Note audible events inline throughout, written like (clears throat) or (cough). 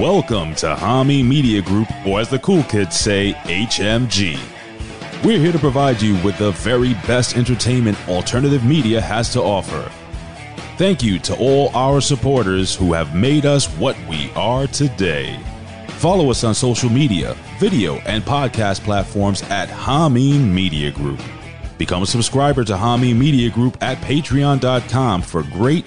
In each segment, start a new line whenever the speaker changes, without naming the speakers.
Welcome to Hami Media Group, or as the cool kids say, HMG. We're here to provide you with the very best entertainment alternative media has to offer. Thank you to all our supporters who have made us what we are today. Follow us on social media, video, and podcast platforms at Hameen Media Group. Become a subscriber to Hameen Media Group at patreon.com for great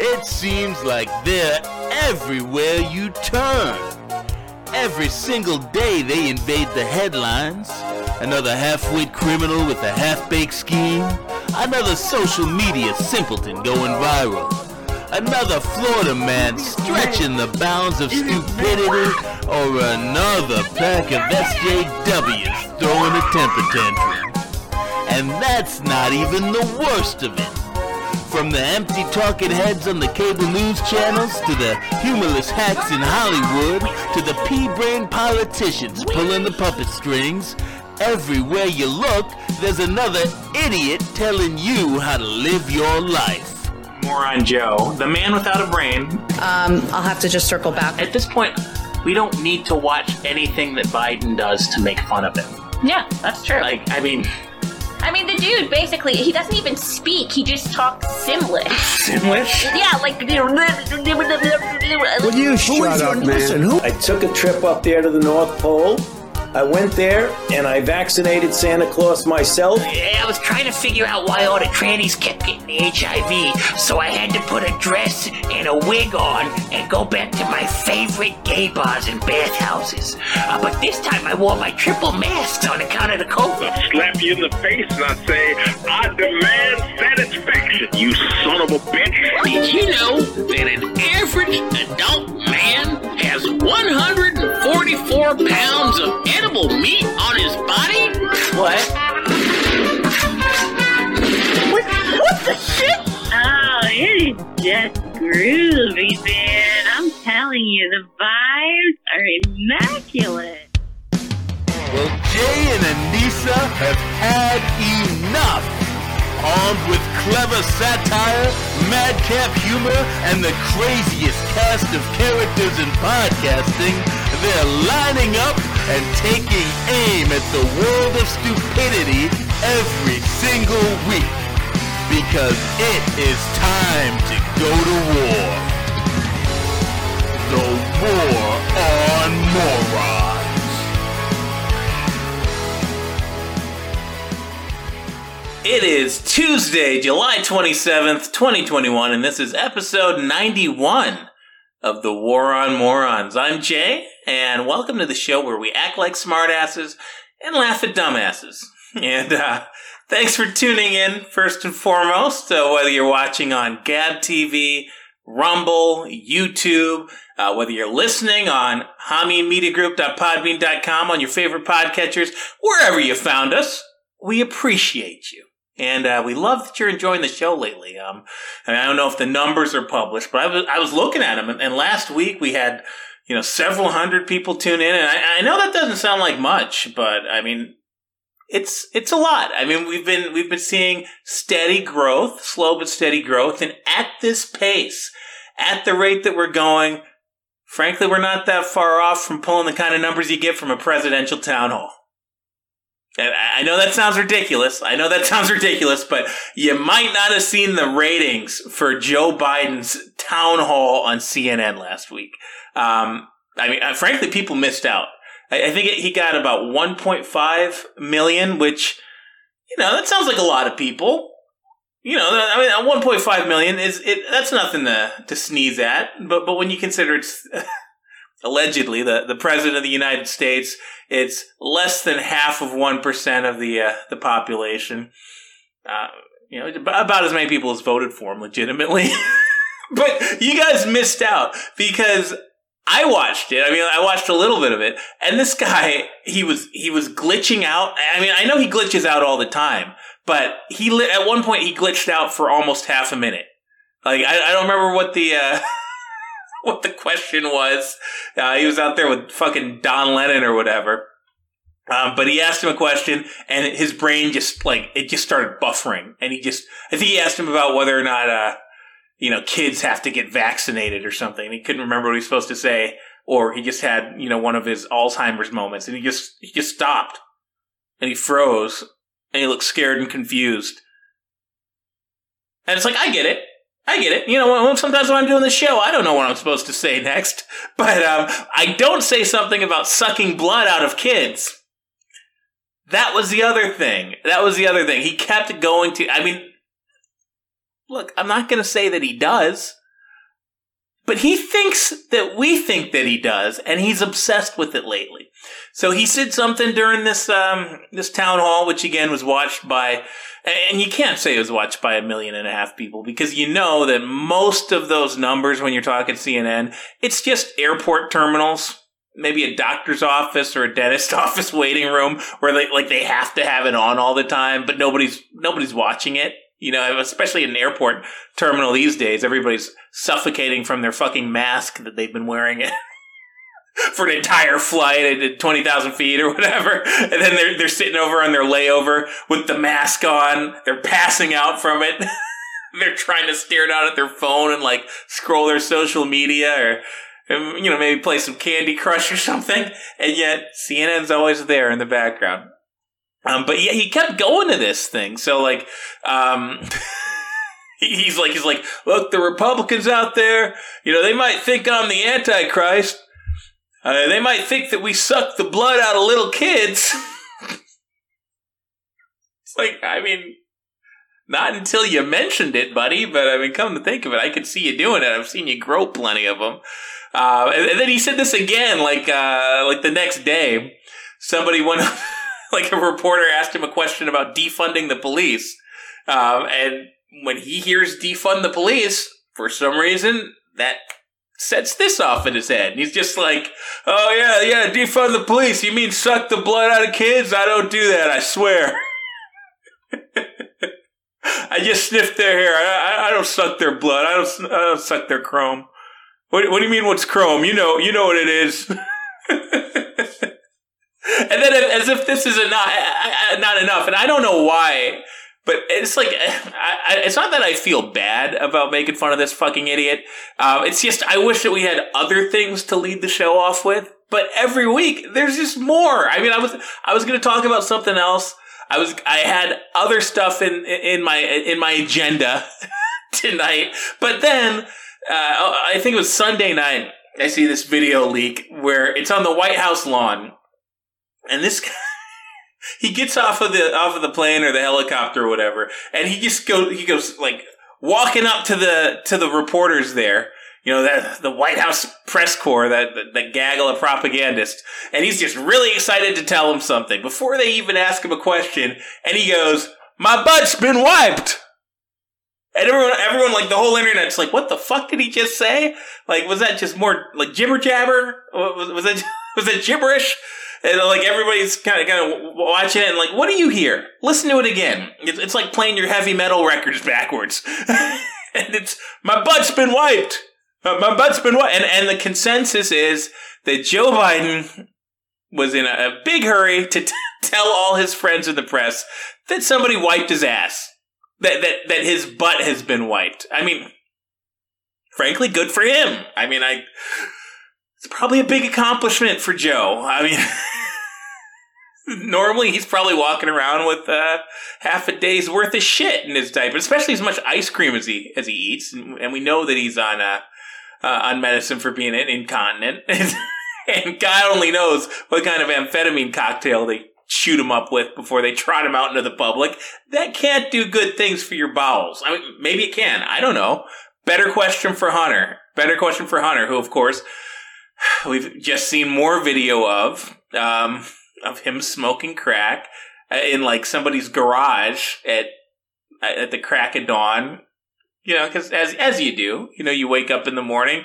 It seems like they're everywhere you turn. Every single day they invade the headlines. Another half-wit criminal with a half-baked scheme. Another social media simpleton going viral. Another Florida man stretching the bounds of stupidity. Or another pack of SJWs throwing a temper tantrum. And that's not even the worst of it. From the empty talking heads on the cable news channels to the humorless hacks in Hollywood to the pea-brain politicians pulling the puppet strings, everywhere you look, there's another idiot telling you how to live your life.
Moron Joe, the man without a brain.
Um, I'll have to just circle back.
At this point, we don't need to watch anything that Biden does to make fun of him.
Yeah, that's true.
Like, I mean,
I mean, the dude basically he doesn't even speak. He just talks Simlish.
Simlish?
Yeah, like.
Will you (laughs) shut up, man?
I took a trip up there to the North Pole. I went there and I vaccinated Santa Claus myself.
I was trying to figure out why all the trannies kept getting the HIV, so I had to put a dress and a wig on and go back to my favorite gay bars and bathhouses. Uh, but this time I wore my triple mask on account of the COVID.
slap you in the face and I say, I demand satisfaction, you son of a bitch.
Did you know that an average adult man has 144 pounds of edible meat on his body?
What?
What the shit?
Oh, it is just groovy, man. I'm telling you, the vibes are immaculate.
Well, Jay and Anissa have had enough. Armed with clever satire, madcap humor, and the craziest cast of characters in podcasting, they're lining up and taking aim at the world of stupidity every single week. Because it is time to go to war. The War on Morons.
It is Tuesday, July 27th, 2021, and this is episode 91 of The War on Morons. I'm Jay, and welcome to the show where we act like smartasses and laugh at dumbasses. (laughs) And uh, thanks for tuning in, first and foremost, uh, whether you're watching on Gab TV, Rumble, YouTube, uh, whether you're listening on HamiMediaGroup.podbean.com on your favorite podcatchers, wherever you found us, we appreciate you. And uh, we love that you're enjoying the show lately. Um, and I don't know if the numbers are published, but I was I was looking at them, and, and last week we had you know several hundred people tune in, and I, I know that doesn't sound like much, but I mean it's it's a lot. I mean, we've been we've been seeing steady growth, slow but steady growth, and at this pace, at the rate that we're going, frankly, we're not that far off from pulling the kind of numbers you get from a presidential town hall. And I know that sounds ridiculous. I know that (laughs) sounds ridiculous, but you might not have seen the ratings for Joe Biden's town hall on CNN last week. Um, I mean, uh, frankly, people missed out. I, think he got about 1.5 million, which, you know, that sounds like a lot of people. You know, I mean, 1.5 million is it. That's nothing to to sneeze at. But but when you consider it's (laughs) allegedly the the president of the United States, it's less than half of one percent of the uh, the population. Uh, you know, about as many people as voted for him legitimately. (laughs) but you guys missed out because I watched it. I mean, I watched a little bit of it, and this guy, he was he was glitching out. I mean, I know he glitches out all the time, but he at one point he glitched out for almost half a minute. Like I, I don't remember what the uh, (laughs) (laughs) what the question was. Uh, he was out there with fucking Don Lemon or whatever. Um, but he asked him a question, and his brain just like it just started buffering, and he just I think he asked him about whether or not uh, you know, kids have to get vaccinated or something. He couldn't remember what he was supposed to say, or he just had, you know, one of his Alzheimer's moments and he just, he just stopped and he froze and he looked scared and confused. And it's like, I get it. I get it. You know, sometimes when I'm doing the show, I don't know what I'm supposed to say next. (laughs) But um, I don't say something about sucking blood out of kids. That was the other thing. That was the other thing. He kept going to. I mean, look, I'm not going to say that he does, but he thinks that we think that he does, and he's obsessed with it lately. So he said something during this um, this town hall, which again was watched by, and you can't say it was watched by a million and a half people because you know that most of those numbers, when you're talking CNN, it's just airport terminals maybe a doctor's office or a dentist (laughs) office waiting room where they like they have to have it on all the time, but nobody's nobody's watching it. You know, especially in an airport terminal these days, everybody's suffocating from their fucking mask that they've been wearing (laughs) for an entire flight at 20,000 feet or whatever. And then they're, they're sitting over on their layover with the mask on. They're passing out from it. (laughs) they're trying to stare down at their phone and like scroll their social media or, you know, maybe play some Candy Crush or something. And yet CNN's always there in the background. Um, but yeah, he kept going to this thing. So like, um, (laughs) he's like, he's like, look, the Republicans out there, you know, they might think I'm the Antichrist. Uh, they might think that we suck the blood out of little kids. (laughs) it's like, I mean, not until you mentioned it, buddy. But I mean, come to think of it, I could see you doing it. I've seen you grow plenty of them. Uh, and, and, then he said this again, like, uh, like the next day. Somebody went (laughs) like a reporter asked him a question about defunding the police. Um, and when he hears defund the police, for some reason, that sets this off in his head. And he's just like, oh, yeah, yeah, defund the police. You mean suck the blood out of kids? I don't do that, I swear. (laughs) I just sniff their hair. I, I, don't suck their blood. I don't, I don't suck their chrome. What, what do you mean what's chrome? You know, you know what it is. (laughs) and then as if this is not not enough, and I don't know why, but it's like (laughs) I, it's not that I feel bad about making fun of this fucking idiot. Um, it's just I wish that we had other things to lead the show off with. But every week there's just more. I mean, I was I was going to talk about something else. I was I had other stuff in in my in my agenda (laughs) tonight, but then uh, I think it was Sunday night. I see this video leak where it's on the White House lawn and this guy, (laughs) he gets off of the off of the plane or the helicopter or whatever, and he just goes he goes like walking up to the to the reporters there. You know that the White House press corps, that that gaggle of propagandists, and he's just really excited to tell them something before they even ask him a question. And he goes, "My butt's been wiped." And everyone, everyone, like the whole internet's like, "What the fuck did he just say? Like, was that just more like jibber jabber? Was, was that (laughs) was that gibberish?" And uh, like everybody's kind of kind of watching it and like, "What do you hear? Listen to it again." It's, it's like playing your heavy metal records backwards, (laughs) and it's my butt's been wiped. My, my butt's been wiped, and and the consensus is that Joe Biden was in a, a big hurry to t- (laughs) tell all his friends in the press that somebody wiped his ass that that that his butt has been wiped. I mean, frankly, good for him. I mean, I it's probably a big accomplishment for Joe. I mean. (laughs) normally he's probably walking around with uh, half a day's worth of shit in his diaper, especially as much ice cream as he as he eats, and, and we know that he's on uh, uh, on medicine for being incontinent, (laughs) and God only knows what kind of amphetamine cocktail they shoot him up with before they trot him out into the public. That can't do good things for your bowels. I mean, maybe it can. I don't know. Better question for Hunter. Better question for Hunter, who, of course, we've just seen more video of, um, of him smoking crack uh, in like somebody's garage at, at the crack of dawn. You know, because as, as you do, you know, you wake up in the morning,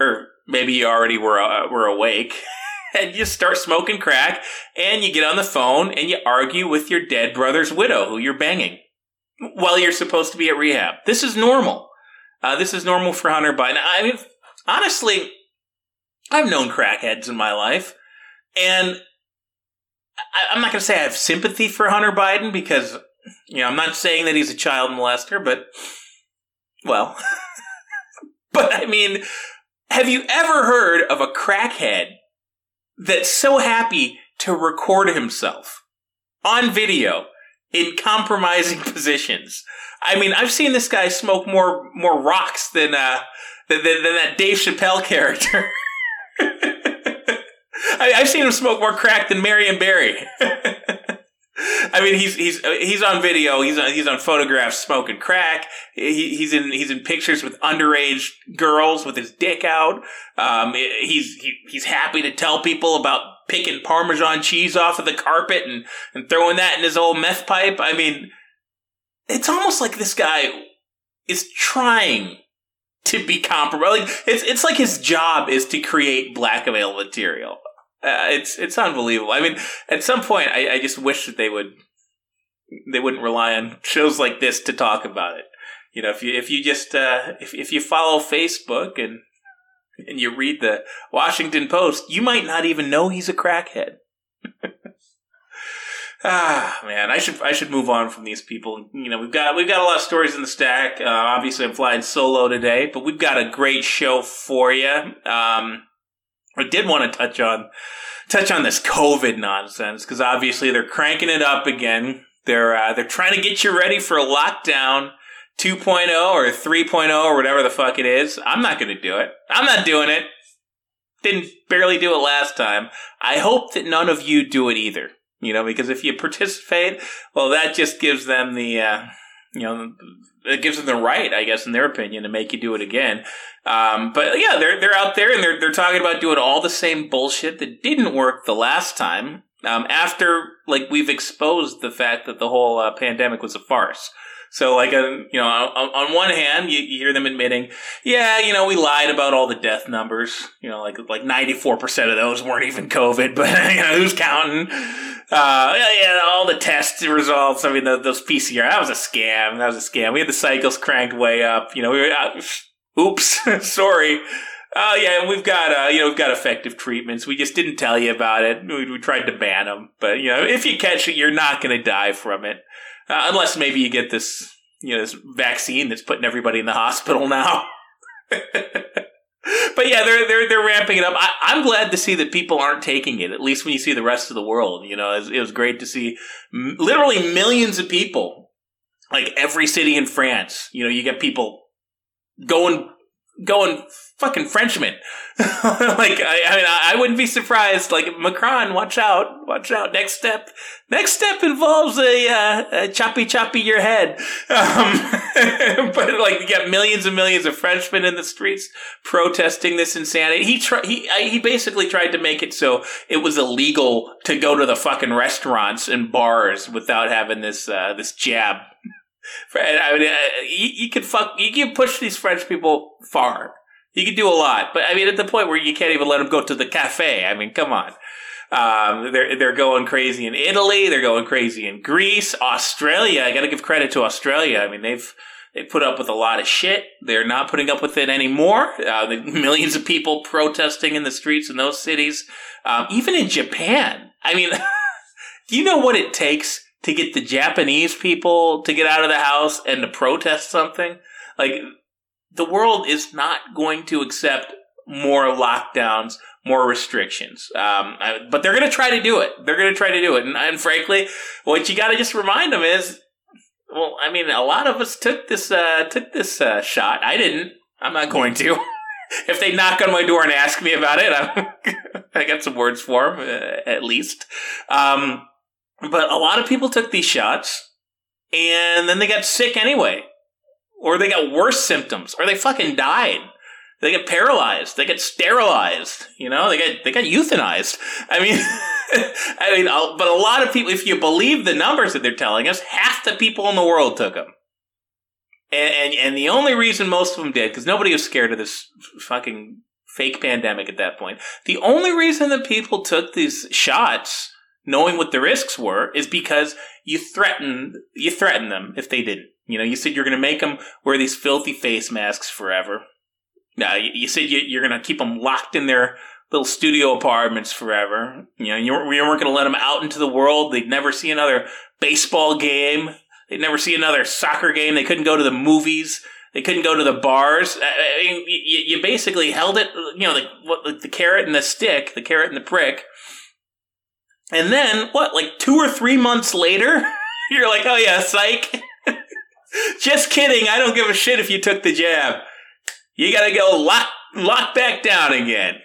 or maybe you already were, uh, were awake. (laughs) and you start smoking crack and you get on the phone and you argue with your dead brother's widow who you're banging while you're supposed to be at rehab. This is normal. Uh, this is normal for Hunter Biden. I mean, honestly, I've known crackheads in my life, and I, am not going to say I have sympathy for Hunter Biden because, you know, I'm not saying that he's a child molester, but, well, (laughs) but I mean, have you ever heard of a crackhead that's so happy to record himself on video in compromising (laughs) positions. I mean, I've seen this guy smoke more more rocks than uh than, than, than that Dave Chappelle character. (laughs) I, have seen him smoke more crack than Marion Barry. I mean, he's he's he's on video. He's on, he's on photographs smoking crack. He, he's in he's in pictures with underage girls with his dick out. Um, he's he, he's happy to tell people about picking Parmesan cheese off of the carpet and and throwing that in his old meth pipe. I mean, it's almost like this guy is trying to be comparable. Like it's it's like his job is to create blackmail material. Uh, it's it's unbelievable. I mean, at some point, I, I just wish that they would they wouldn't rely on shows like this to talk about it. You know, if you if you just uh, if if you follow Facebook and and you read the Washington Post, you might not even know he's a crackhead. Ah, man, I should I should move on from these people. You know, we've got we've got a lot of stories in the stack. Uh, obviously, I'm flying solo today, but we've got a great show for you. Um, I did want to touch on touch on this COVID nonsense because obviously they're cranking it up again. They're uh, they're trying to get you ready for a lockdown 2.0 or 3.0 or whatever the fuck it is. I'm not going to do it. I'm not doing it. Didn't barely do it last time. I hope that none of you do it either. You know, because if you participate, well, that just gives them the, uh, you know, it gives them the right, I guess, in their opinion, to make you do it again. Um, but yeah, they're they're out there and they're they're talking about doing all the same bullshit that didn't work the last time. Um, after like we've exposed the fact that the whole uh, pandemic was a farce. So, like, uh, you know, on, on one hand, you, you, hear them admitting, yeah, you know, we lied about all the death numbers. You know, like like ninety four percent of those weren't even COVID, but (laughs) you know, who's counting? Uh, yeah, yeah, all the test results. I mean, the, those PCR, that was a scam. That was a scam. We had the cycles cranked way up. You know, we were, uh, (laughs) oops, (laughs) sorry. Oh yeah, we've got uh, you know we've got effective treatments. We just didn't tell you about it. We, we tried to ban them, but you know if you catch it, you're not going to die from it. Uh, unless maybe you get this, you know, this vaccine that's putting everybody in the hospital (laughs) now. but yeah, they're they're they're ramping it up. I, am glad to see that people aren't taking it. At least when you see the rest of the world, you know, it was, it was great to see m- literally millions of people, like every city in France. You know, you get people going going fucking Frenchman. (laughs) like, I, I, mean, I, wouldn't be surprised. Like, Macron, watch out, watch out. Next step, next step involves a, uh, a choppy choppy your head. (laughs) Um, (laughs) but like, you got millions and millions of Frenchmen in the streets protesting this insanity. He tried, he, he basically tried to make it so it was illegal to go to the fucking restaurants and bars without having this, uh, this jab I mean, uh, you, you could fuck, you can push these French people far. You can do a lot, but I mean, at the point where you can't even let them go to the cafe. I mean, come on. Um, they're they're going crazy in Italy. They're going crazy in Greece, Australia. I got to give credit to Australia. I mean, they've they put up with a lot of shit. They're not putting up with it anymore. Uh, (laughs) millions of people protesting in the streets in those cities. Um, even in Japan. I mean, (laughs) do you know what it takes to get the Japanese people to get out of the house and to protest something? Like, the world is not going to accept more lockdowns, more restrictions. Um, but they're going to try to do it. They're going to try to do it. And, and frankly, what you got to just remind them is well, I mean, a lot of us took this uh, took this uh, shot. I didn't. I'm not going to. (laughs) if they knock on my door and ask me about it, (laughs) I got some words for them uh, at least. Um, but a lot of people took these shots, and then they got sick anyway, or they got worse symptoms, or they fucking died. They get paralyzed. They get sterilized. You know, they get they got euthanized. I mean. (laughs) I mean, but a lot of people, if you believe the numbers that they're telling us, half the people in the world took them. And, and, and the only reason most of them did, because nobody was scared of this fucking fake pandemic at that point. The only reason that people took these shots, knowing what the risks were, is because you threatened you threatened them if they didn't. You know, you said you're going to make them wear these filthy face masks forever. Now, you, you said you, you're going to keep them locked in their little studio apartments forever. You know, you weren't, weren't going to let them out into the world. They'd never see another baseball game. They'd never see another soccer game. They couldn't go to the movies. They couldn't go to the bars. I mean, you, you basically held it, you know, the, the carrot and the stick, the carrot and the prick. And then, what, like two or three months later, (laughs) you're like, oh yeah, psych. (laughs) Just kidding. I don't give a shit if you took the jab. You gotta go lock, lock back down again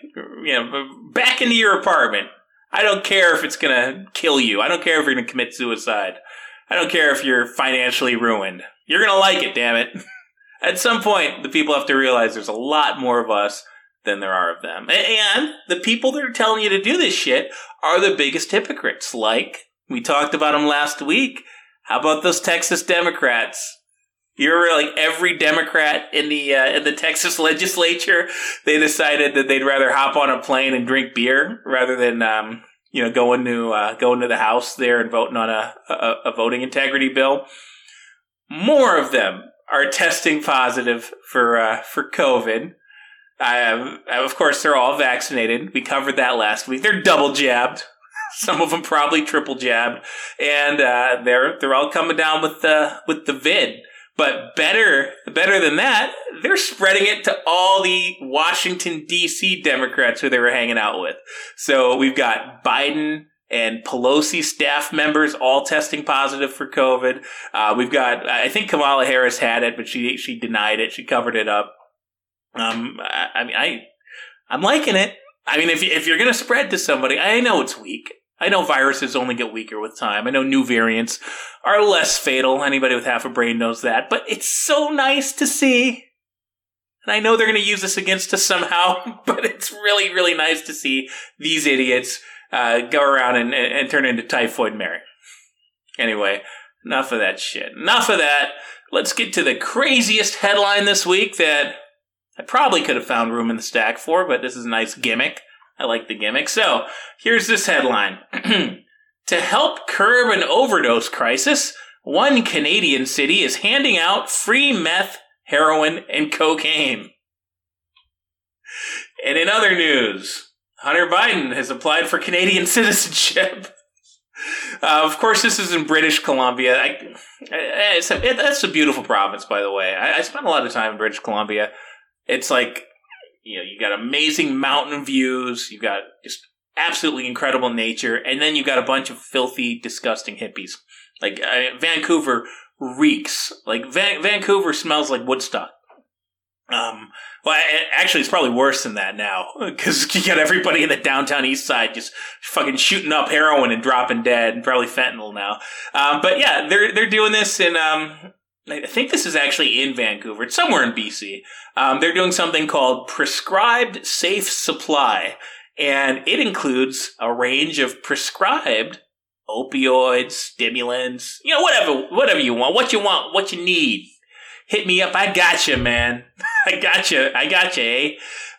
you know, back into your apartment. I don't care if it's gonna kill you. I don't care if you're gonna commit suicide. I don't care if you're financially ruined. You're gonna like it, damn it. (laughs) At some point, the people have to realize there's a lot more of us than there are of them. And the people that are telling you to do this shit are the biggest hypocrites. Like, we talked about them last week. How about those Texas Democrats? You're like every Democrat in the uh, in the Texas legislature, they decided that they'd rather hop on a plane and drink beer rather than um, you know going to uh, going to the House there and voting on a, a, a voting integrity bill. More of them are testing positive for uh, for COVID. Um, of course, they're all vaccinated. We covered that last week. They're double jabbed. (laughs) Some of them probably triple jabbed, and uh, they're they're all coming down with the with the vid. But better, better than that, they're spreading it to all the Washington D.C. Democrats who they were hanging out with. So we've got Biden and Pelosi staff members all testing positive for COVID. Uh, we've got, I think Kamala Harris had it, but she she denied it. She covered it up. Um, I, I mean, I I'm liking it. I mean, if if you're gonna spread to somebody, I know it's weak. I know viruses only get weaker with time. I know new variants are less fatal. Anybody with half a brain knows that. But it's so nice to see. And I know they're going to use this against us somehow, (laughs) but it's really, really nice to see these idiots uh, go around and, and turn into Typhoid Mary. Anyway, enough of that shit. Enough of that. Let's get to the craziest headline this week that I probably could have found room in the stack for, but this is a nice gimmick. I like the gimmick. So here's this headline. (clears throat) to help curb an overdose crisis, one Canadian city is handing out free meth, heroin, and cocaine. And in other news, Hunter Biden has applied for Canadian (laughs) citizenship. Uh, of course, this is in British Columbia. I, I, a, it, that's a beautiful province, by the way. I, I spent a lot of time in British Columbia. It's like you know, you got amazing mountain views, you got just absolutely incredible nature, and then you got a bunch of filthy, disgusting hippies. Like uh, Vancouver reeks. Like Van- Vancouver smells like Woodstock. Um, well, actually, it's probably worse than that now (laughs) because you got everybody in the downtown east side just fucking shooting up heroin and dropping dead, and probably fentanyl now. Um, but yeah, they're they're doing this in um, I think this is actually in Vancouver. It's somewhere in BC. Um, they're doing something called prescribed safe supply, and it includes a range of prescribed opioids, stimulants, you know, whatever, whatever you want, what you want, what you need. Hit me up. I got you, man. (laughs) I got you. I got you, eh?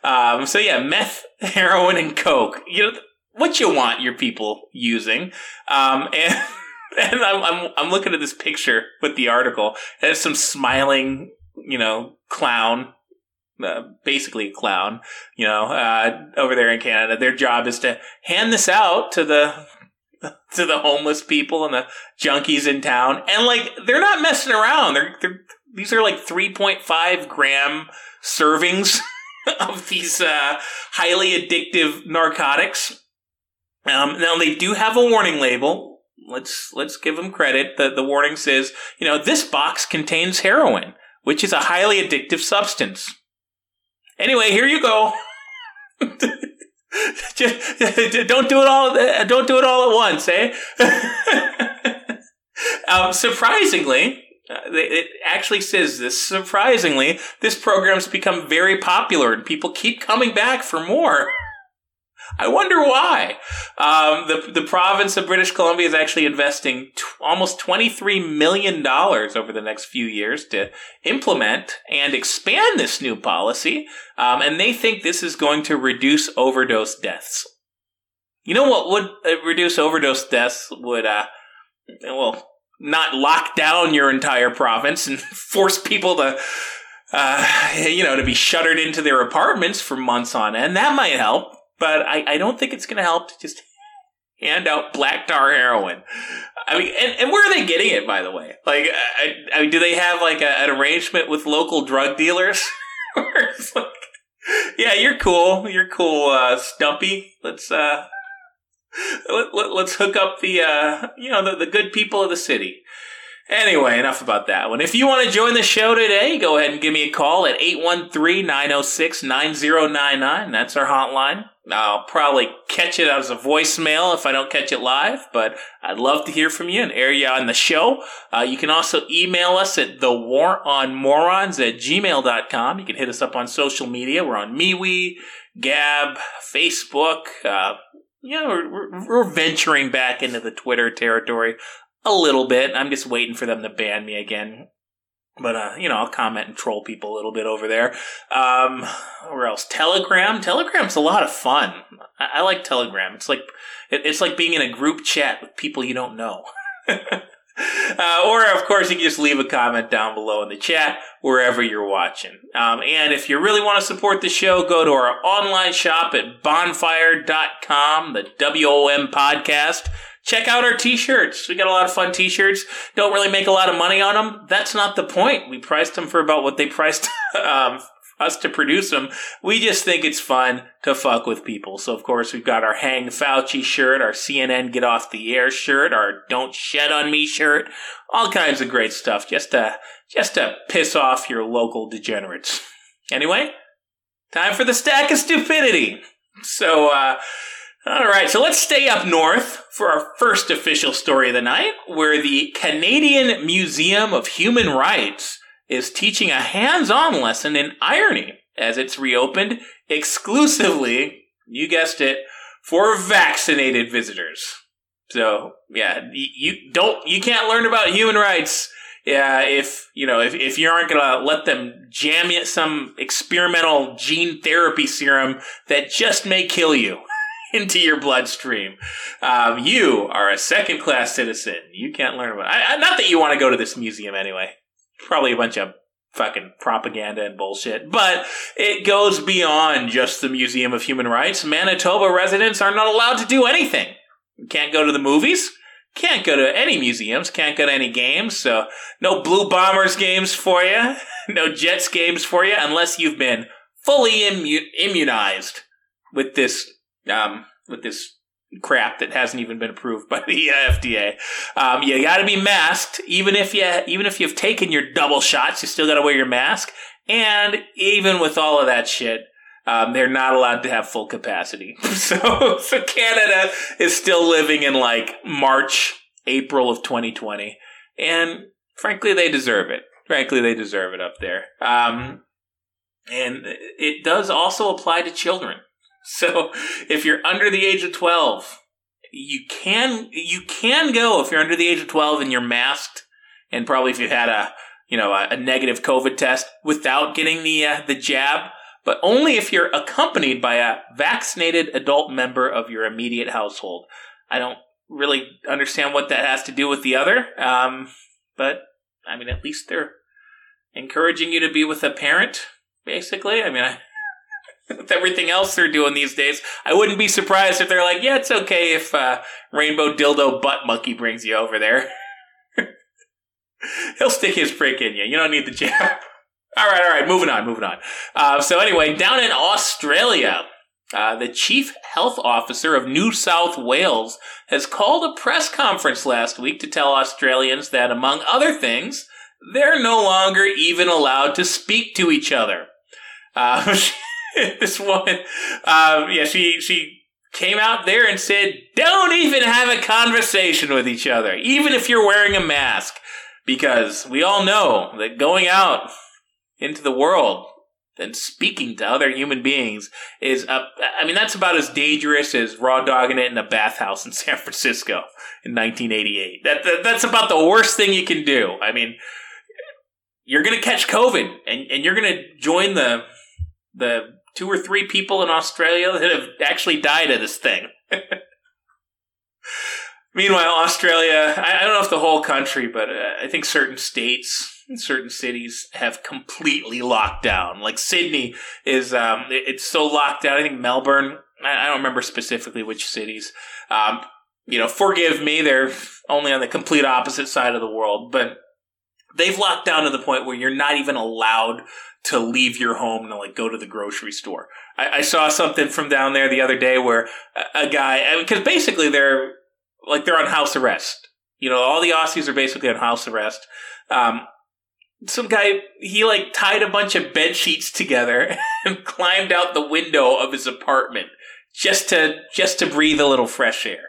Um, so yeah, meth, (laughs) heroin, and coke. You know, what you want your people using. Um, and, (laughs) (laughs) and I'm, I'm, I'm looking at this picture with the article. There's some smiling, you know, clown uh, basically a clown, you know, uh, over there in Canada. Their job is to hand this out to the (laughs) to the homeless people and the junkies in town, and like they're not messing around. They're, they're these are like three point five gram servings (laughs) of these uh, highly addictive narcotics. Um, now they do have a warning label. Let's let's give them credit. The the warning says, you know, this box contains heroin, which is a highly addictive substance. Anyway, here you go. (laughs) Just, (laughs) don't do it all. Don't do it all at once, eh? (laughs) um, surprisingly, uh, it actually says this. Surprisingly, this program's become very popular, and people keep coming back for more. I wonder why. Um, the the province of British Columbia is actually investing t- almost twenty three million dollars over the next few years to implement and expand this new policy, um, and they think this is going to reduce overdose deaths. You know what would uh, reduce overdose deaths would uh, well not lock down your entire province and (laughs) force people to. Uh, you know, to be shuttered into their apartments for months on end. That might help but I, I don't think it's going to help to just (laughs) hand out black tar heroin. I mean, and, and where are they getting it, by the way? Like, I, I mean, do they have like a, an arrangement with local drug dealers? (laughs) like, yeah, you're cool. You're cool, uh, Stumpy. Let's, uh, let, let, let's hook up the, uh, you know, the, the good people of the city. Anyway, enough about that one. If you want to join the show today, go ahead and give me a call at 813-906-9099. That's our hotline. I'll probably catch it as a voicemail if I don't catch it live, but I'd love to hear from you and air you on the show. Uh, you can also email us at thewaronmorons at gmail.com. You can hit us up on social media. We're on MeWe, Gab, Facebook. Uh, know, we're, we're venturing back into the Twitter territory a little bit. I'm just waiting for them to ban me again. But uh, you know, I'll comment and troll people a little bit over there. Um, where else? Telegram. Telegram's a lot of fun. I, I like Telegram. It's like it, it's like being in a group chat with people you don't know. (laughs) Uh, or, of course, you can just leave a comment down below in the chat wherever you're watching. Um, and if you really want to support the show, go to our online shop at bonfire.com, the WOM podcast check out our t-shirts. We got a lot of fun t-shirts. Don't really make a lot of money on them. That's not the point. We priced them for about what they priced (laughs) um, us to produce them. We just think it's fun to fuck with people. So of course we've got our Hang Fauci shirt, our CNN Get Off the Air shirt, our Don't Shed on Me shirt, all kinds of great stuff just to just to piss off your local degenerates. (laughs) Anyway, time for the stack of stupidity. So uh all right, so let's stay up north for our first official story of the night, where the Canadian Museum of Human Rights is teaching a hands on lesson in irony as it's reopened exclusively, you guessed it, for vaccinated visitors. So, yeah, you don't, you can't learn about human rights. Yeah, if you know, if, if you aren't gonna let them jam you some experimental gene therapy serum that just may kill you. (laughs) (laughs) into your bloodstream. Um, you are a second class citizen. You can't learn about. I, I, not that you want to go to this museum anyway. Probably a bunch of fucking propaganda and bullshit. But it goes beyond just the Museum of Human Rights. Manitoba residents are not allowed to do anything. Can't go to the movies. Can't go to any museums. Can't go to any games. So no Blue Bombers games for you. (laughs) No Jets games for you unless you've been fully immu- immunized with this um, with this crap that hasn't even been approved by the uh, FDA. Um, you got to be masked, even if you even if you've taken your double shots, you still got to wear your mask. And even with all of that shit, um, they're not allowed to have full capacity. (laughs) so, so Canada is still living in like March, April of 2020, and frankly, they deserve it. Frankly, they deserve it up there. Um, and it does also apply to children. (laughs) So if you're under the age of 12 you can you can go if you're under the age of 12 and you're masked, and probably if you had a you know a, a negative COVID test without getting the uh, the jab, but only if you're accompanied by a vaccinated adult member of your immediate household. I don't really understand what that has to do with the other, um, but I mean, at least they're encouraging you to be with a parent, basically. I mean, I, (laughs) with everything else they're doing these days, I wouldn't be surprised if they're like, yeah, it's okay if uh, Rainbow Dildo Butt Monkey brings you over there. (laughs) He'll stick his prick in you. You don't need the jab. (laughs) all right, all right, moving on, moving on. Uh, so, anyway, down in Australia, uh, the chief health officer of New South Wales has called a press conference last week to tell Australians that, among other things, they're no longer even allowed to speak to each other. Uh, (laughs) this woman, um, yeah, she she came out there and said, "Don't even have a conversation with each other, even if you're wearing a mask, because we all know that going out into the world and speaking to other human beings is, uh, I mean, that's about as dangerous as raw dogging it in a bathhouse in (laughs) San Francisco in 1988. That, that that's about the worst thing you can do. I mean." You're gonna catch COVID, and, and you're gonna join the the two or three people in Australia that have actually died of this thing. (laughs) Meanwhile, Australia, I, don't know if the whole country, but uh, I think certain states, certain cities have completely locked down. Like Sydney is, um, it, it's so locked down. I think Melbourne, I don't remember specifically which cities. Um, you know, forgive me, they're only on the complete opposite side of the world, but they've locked down to the point where you're not even allowed to leave your home and like go to the grocery store. I, I saw something from down there the other day where a, a guy, because basically they're like they're on house arrest. You know, all the Aussies are basically on house arrest. Um, some guy he like tied a bunch of bed sheets together (laughs) and climbed out the window of his apartment just to just to breathe a little fresh air.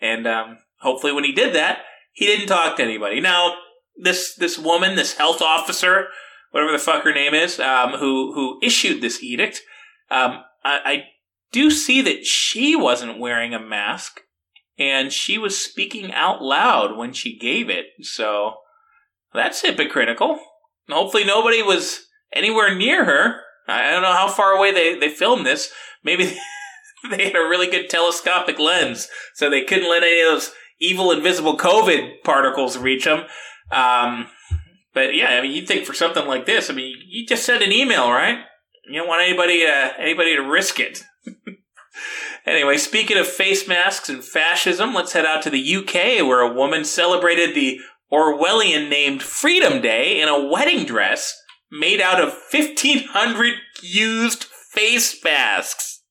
And um, hopefully, when he did that, he didn't talk to anybody. Now, this this woman, this health officer, whatever the fuck her name is, um, who who issued this edict, um, I, I do see that she wasn't wearing a mask, and she was speaking out loud when she gave it. So that's hypocritical. Hopefully, nobody was anywhere near her. I don't know how far away they, they filmed this. Maybe (laughs) they had a really good telescopic lens, so they couldn't let any of those evil invisible COVID particles reach them. Um, but yeah, I mean, you'd think for something like this, I mean, you just send an email, right? You don't want anybody uh, anybody to risk it. (laughs) anyway, speaking of face masks and fascism, let's head out to the UK, where a woman celebrated the Orwellian named Freedom Day in a wedding dress made out of 1,500 used face masks.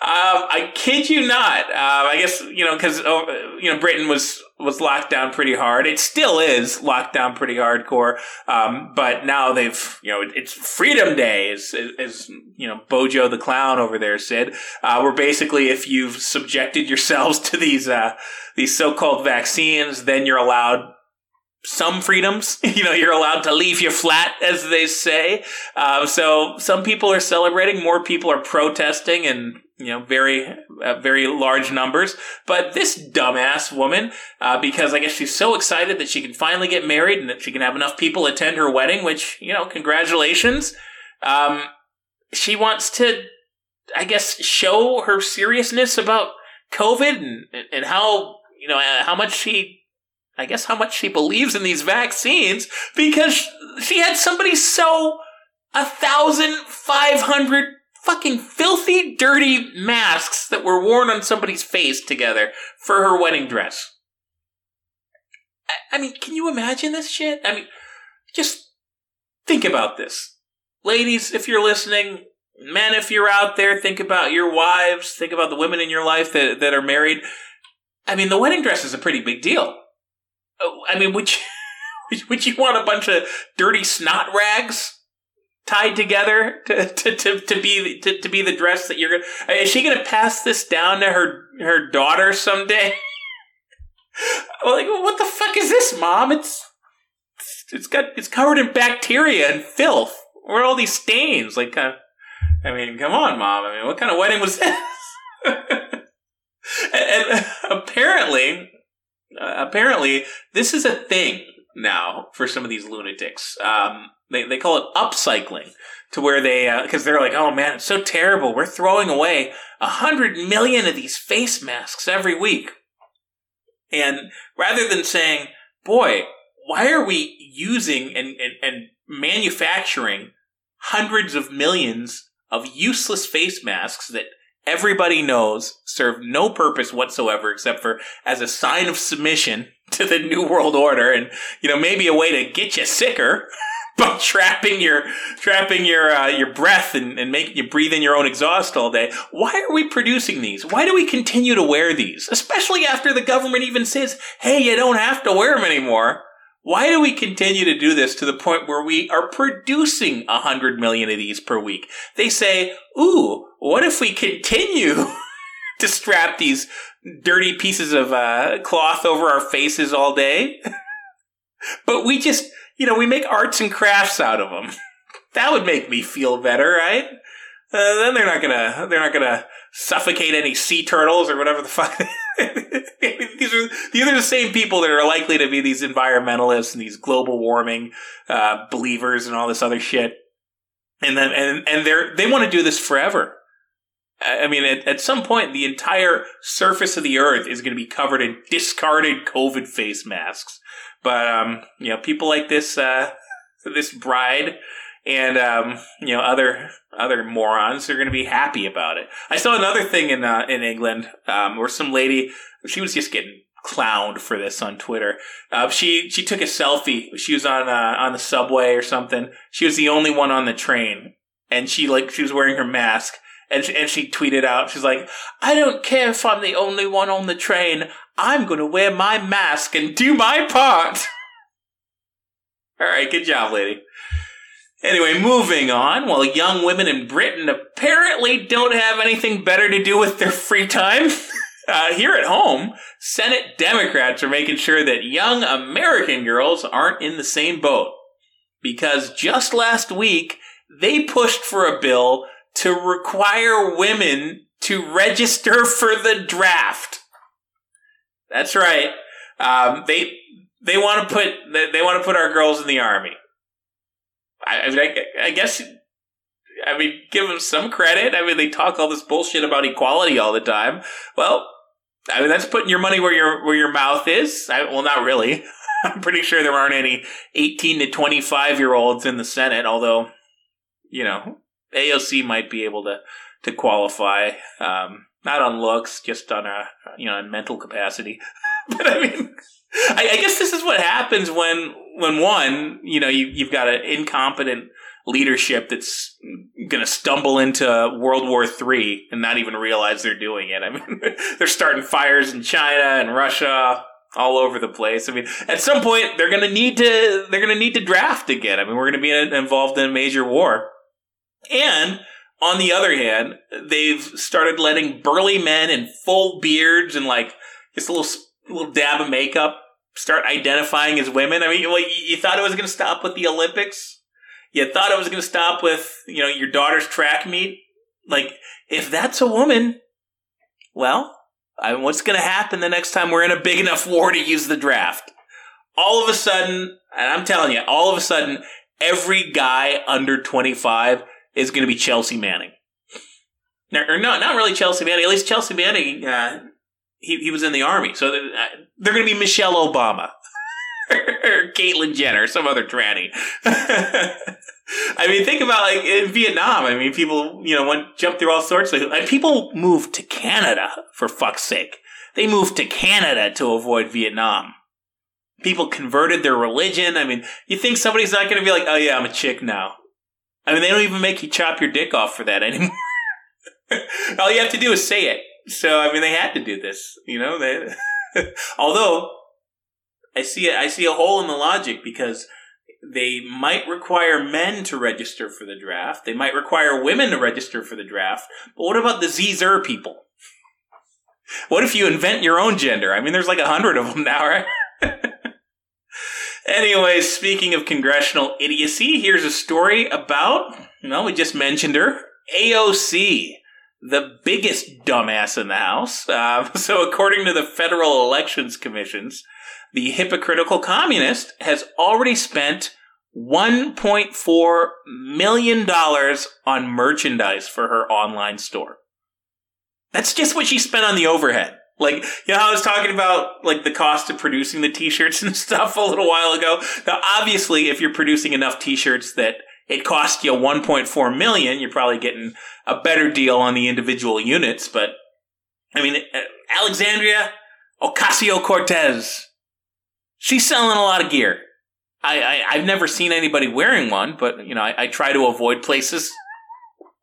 Um, I kid you not. Uh, I guess you know because oh, you know Britain was was locked down pretty hard. It still is locked down pretty hardcore. Um, but now they've you know it's Freedom Day, as, as you know Bojo the clown over there said. Uh, where basically if you've subjected yourselves (laughs) to these uh, these so called vaccines, then you're allowed some freedoms. (laughs) You know, you're allowed to leave your flat, as they say. Uh, so some people are celebrating, more people are protesting, and you know, very, uh, very large numbers. But this dumbass woman, uh, because I guess she's so excited that she can finally get married and that she can have enough people attend her wedding, which you know, congratulations. Um, she wants to, I guess, show her seriousness about COVID and and how you know how much she I guess how much she believes in these vaccines because she had somebody sew a thousand five hundred fucking filthy, dirty masks that were worn on somebody's face together for her wedding dress. I, I mean, can you imagine this shit? I mean, just think about this. Ladies, if you're listening, men, if you're out there, think about your wives, think about the women in your life that, that are married. I mean, the wedding dress is a pretty big deal. Oh, I mean, would you, (laughs) would you want a bunch of dirty snot rags tied together to, to, to, to be to, to be the dress that you're gonna? Is she gonna pass this down to her her daughter someday? (laughs) like, what the fuck is this, mom? It's it's got it's covered in bacteria and filth. Where are all these stains? Like, uh, I mean, come on, mom. I mean, what kind of wedding was (laughs) this? and, and apparently, uh, apparently, this is a thing now for some of these lunatics. Um, they they call it upcycling, to where they because uh, they're like, oh man, it's so terrible. We're throwing away a hundred million of these face masks every week, and rather than saying, boy, why are we using and, and, and manufacturing hundreds of millions of useless face masks that everybody knows serve no purpose whatsoever except for as a sign of submission (laughs) to the new world order and you know maybe a way to get you sicker (laughs) (laughs) by trapping your trapping your uh, your breath and, and making you breathe in your own exhaust all day why are we producing these why do we continue to wear these especially after the government even says hey you don't have to wear them anymore why do we continue to do this to the point where we are producing a hundred million of these per week? They say, ooh, what if we continue (laughs) to strap these dirty pieces of uh, cloth over our faces all day? (laughs) but we just, you know, we make arts and crafts out of them. (laughs) that would make me feel better, right? Uh, then they're not gonna, they're not gonna suffocate any sea turtles or whatever the fuck. (laughs) these are these are the same people that are likely to be these environmentalists and these global warming uh, believers and all this other shit. And then and and they're they want to do this forever. I mean, at, at some point, the entire surface of the Earth is going to be covered in discarded COVID face masks. But um, you know, people like this uh, (laughs) this bride and um, you know other other morons are going to be happy about it. I saw another thing in uh, in England um, where some lady she was just getting clowned for this on Twitter. Uh, she she took a selfie. She was on uh, on the subway or something. She was the only one on the train, and she like she was wearing her mask. And she, and she tweeted out, she's like, I don't care if I'm the only one on the train. I'm going to wear my mask and do my part. (laughs) All right, good job, lady. Anyway, moving on. While young women in Britain apparently don't have anything better to do with their free time, (laughs) uh, here at home, Senate Democrats are making sure that young American girls aren't in the same boat. Because just last week, they pushed for a bill to require women to register for the draft. That's right. Um, they they want to put they want to put our girls in the army. I, I mean, I, I guess I mean, give them some credit. I mean, they talk all this bullshit about equality all the time. Well, I mean, that's putting your money where your where your mouth is. I, well, not really. (laughs) I'm pretty sure there aren't any 18 to 25 year olds in the Senate. Although, you know, AOC might be able to to qualify, um, not on looks, just on a you know mental capacity. (laughs) but I mean, I, I guess this is what happens when when one, you know, you, you've got an incompetent leadership that's going to stumble into World War III and not even realize they're doing it. I mean, (laughs) they're starting fires in China and Russia all over the place. I mean, at some point they're going to need to they're going to need to draft again. I mean, we're going to be involved in a major war. And on the other hand, they've started letting burly men in full beards and like just a little little dab of makeup start identifying as women? I mean, you thought it was going to stop with the Olympics? You thought it was going to stop with, you know, your daughter's track meet? Like, if that's a woman, well, I mean, what's going to happen the next time we're in a big enough war to use the draft? All of a sudden, and I'm telling you, all of a sudden, every guy under 25 is going to be Chelsea Manning. Or no, not really Chelsea Manning. At least Chelsea Manning uh, he, he was in the army. So they're, uh, they're going to be Michelle Obama (laughs) or Caitlyn Jenner, some other tranny. (laughs) I mean, think about like in Vietnam. I mean, people you know went jump through all sorts of. Like, people moved to Canada for fuck's sake. They moved to Canada to avoid Vietnam. People converted their religion. I mean, you think somebody's not going to be like, "Oh yeah, I'm a chick now." I mean, they don't even make you chop your dick off for that anymore. (laughs) all you have to do is say it. So I mean, they had to do this, you know. They, (laughs) although I see I see a hole in the logic because they might require men to register for the draft. They might require women to register for the draft. But what about the Zer people? (laughs) What if you invent your own gender? I mean, there's like a hundred of them now, right? Anyway, speaking of congressional idiocy, here's a story about, well, we just mentioned her, AOC the biggest dumbass in the house. (laughs) Uh, so, according to the Federal Elections Commissions, the hypocritical communist has already spent $1.4 million on merchandise for her online store. That's just what she spent on the overhead. Like, you know, I was talking about like the cost of producing the t-shirts (laughs) and stuff a little while ago. Now, obviously, if you're producing enough t-shirts that it costs you 1.4 million, you're probably getting a better deal on the individual units. But I mean, uh, Alexandria Ocasio Cortez, she's selling a lot of gear. I, I have never seen anybody wearing one, but you know, I, I try to avoid places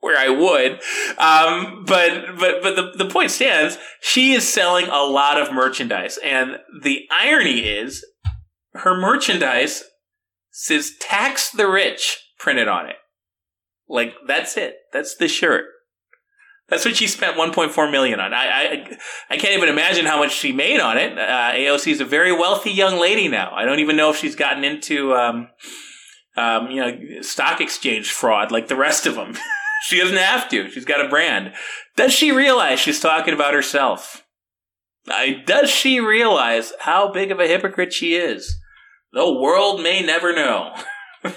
where I would. Um, but but but the the point stands. She is selling a lot of merchandise, and the irony is, her merchandise says "tax the rich" printed on it. Like that's it. That's the shirt. That's what she spent 1.4 million on. I, I I can't even imagine how much she made on it. Uh, AOC is a very wealthy young lady now. I don't even know if she's gotten into um, um, you know stock exchange fraud like the rest of them. (laughs) she doesn't have to. She's got a brand. Does she realize she's talking about herself? I, does she realize how big of a hypocrite she is? The world may never know. (laughs)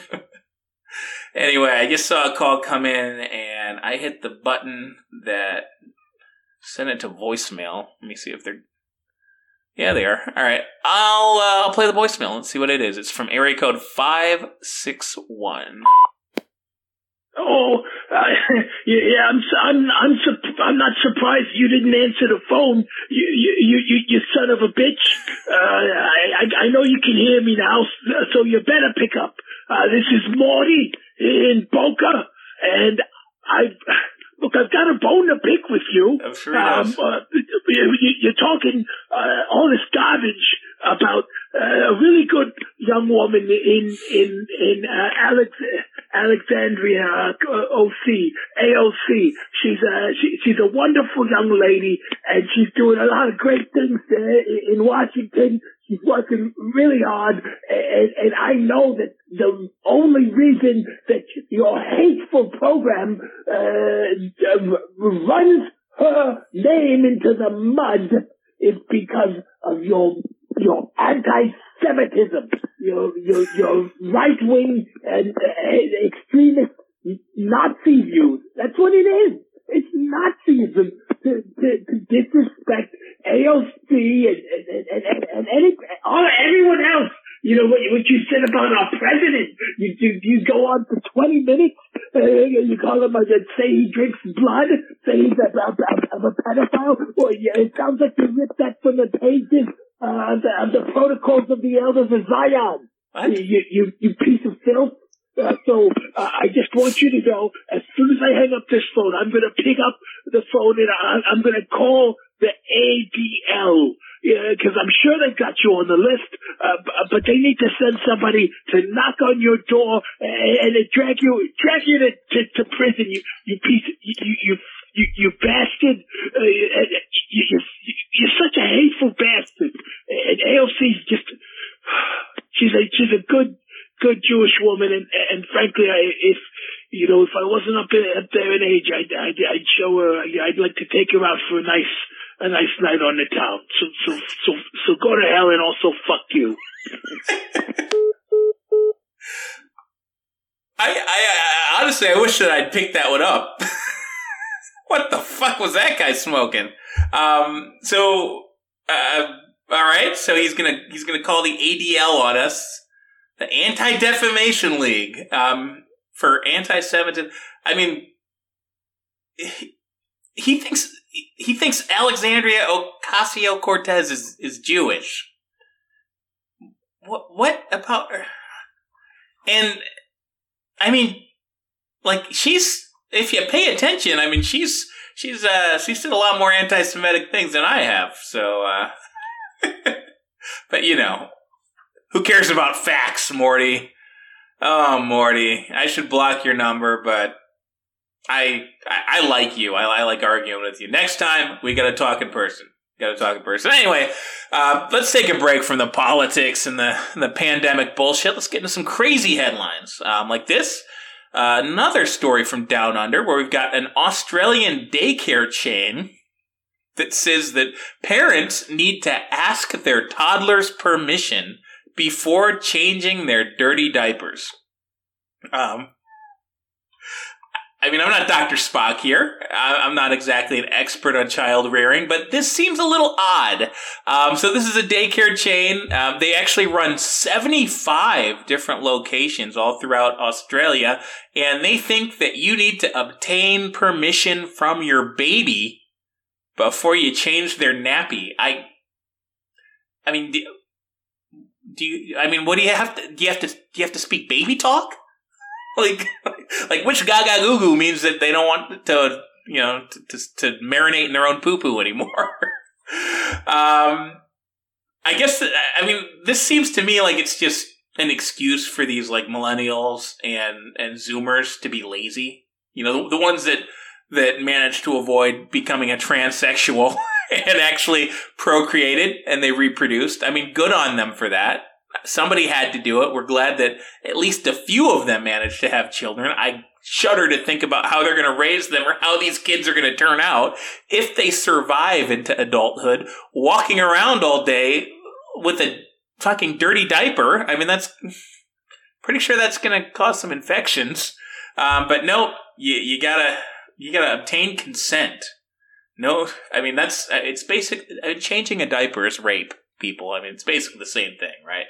Anyway, I just saw a call come in and I hit the button that sent it to voicemail. Let me see if they're. Yeah, they are. All right, I'll uh, I'll play the voicemail. Let's see what it is. It's from area code five six one.
Oh, uh, (laughs) yeah, I'm, I'm, I'm, I'm not surprised you didn't answer the phone. You, you, you, you son of a bitch. Uh, I, I know you can hear me now, (laughs) so you better pick up. Uh, this is Morty in Boca, and I (sighs) look. I've got a bone to pick with you.
I'm sure um, uh, (laughs)
you, are talking uh, all this garbage about uh, a really good young woman in in in uh, Alex Alexandria uh, OC AOC. She's a she, she's a wonderful young lady, and she's doing a lot of great things there in Washington. She's working really hard, and, and I know that the only reason that your hateful program uh, runs her name into the mud is because of your your anti-Semitism, your your your right wing and uh, extremist Nazi views. That's what it is. It's Nazism to, to, to disrespect AOC and, and, and, and, and any, all, everyone else. You know, what, what you said about our president, you, you, you go on for 20 minutes, uh, you call him, uh, say he drinks blood, say he's a, a, a, a pedophile. Well, yeah, it sounds like you ripped that from the pages uh, of, the, of the protocols of the elders of Zion.
What?
You, you, you piece of filth. Uh, so uh, I just want you to know, as soon as I hang up this phone, I'm going to pick up the phone and I, I'm going to call the ADL because I'm sure they've got you on the list, uh, but they need to send somebody to knock on your door and, and drag you drag you to, to, to prison. You you piece you you you, you bastard! Uh, you, you, you're such a hateful bastard. And AOC's just (sighs) she's a she's a good good Jewish woman, and and frankly, I, if you know if I wasn't up, in, up there in age, I'd, I'd I'd show her. I'd like to take her out for a nice a nice night on the town. So so so so go to hell and also fuck you. (laughs)
I, I, I honestly I wish that I'd picked that one up. (laughs) what the fuck was that guy smoking? Um, so uh, all right, so he's gonna he's gonna call the ADL on us the Anti Defamation League um, for anti-Semitism. I mean, he, he, thinks he thinks Alexandria Ocasio Cortez is is Jewish. What what about her? And I mean, like she's if you pay attention, I mean she's she's uh she's did a lot more anti-Semitic things than I have. So, uh, (laughs) but you know, who cares about facts, Morty? Oh, Morty, I should block your number, but I I, like you. I, I, like arguing with you. Next time, we got to talk in person. Got to talk in person. Anyway, uh, let's take a break from the politics and the the pandemic bullshit. Let's get into some crazy headlines um, like this. uh, another story from Down Under where we've got an Australian daycare chain that says that parents need to ask their toddlers permission before changing their dirty diapers. Um, I mean, I'm not Dr. Spock here. I'm not exactly an expert on child rearing, but this seems a little odd. Um, so, this is a daycare chain. Um, they actually run 75 different locations all throughout Australia, and they think that you need to obtain permission from your baby before you change their nappy. I, I mean, do, do you? I mean, what do you have to? Do you have to? Do you have to speak baby talk? (laughs) like, (laughs) like which gaga goo goo means that they don't want to, you know, to, to, to marinate in their own poo poo anymore. (laughs) um, I guess, I mean, this seems to me like it's just an excuse for these like millennials and, and zoomers to be lazy. You know, the, the ones that, that managed to avoid becoming a transsexual (laughs) and actually procreated and they reproduced. I mean, good on them for that. Somebody had to do it. We're glad that at least a few of them managed to have children. I shudder to think about how they're going to raise them or how these kids are going to turn out if they survive into adulthood, walking around all day with a fucking dirty diaper. I mean, that's pretty sure that's going to cause some infections. Um, but no, you, you gotta you gotta obtain consent. No, I mean that's it's basic. Uh, changing a diaper is rape people. I mean, it's basically the same thing, right?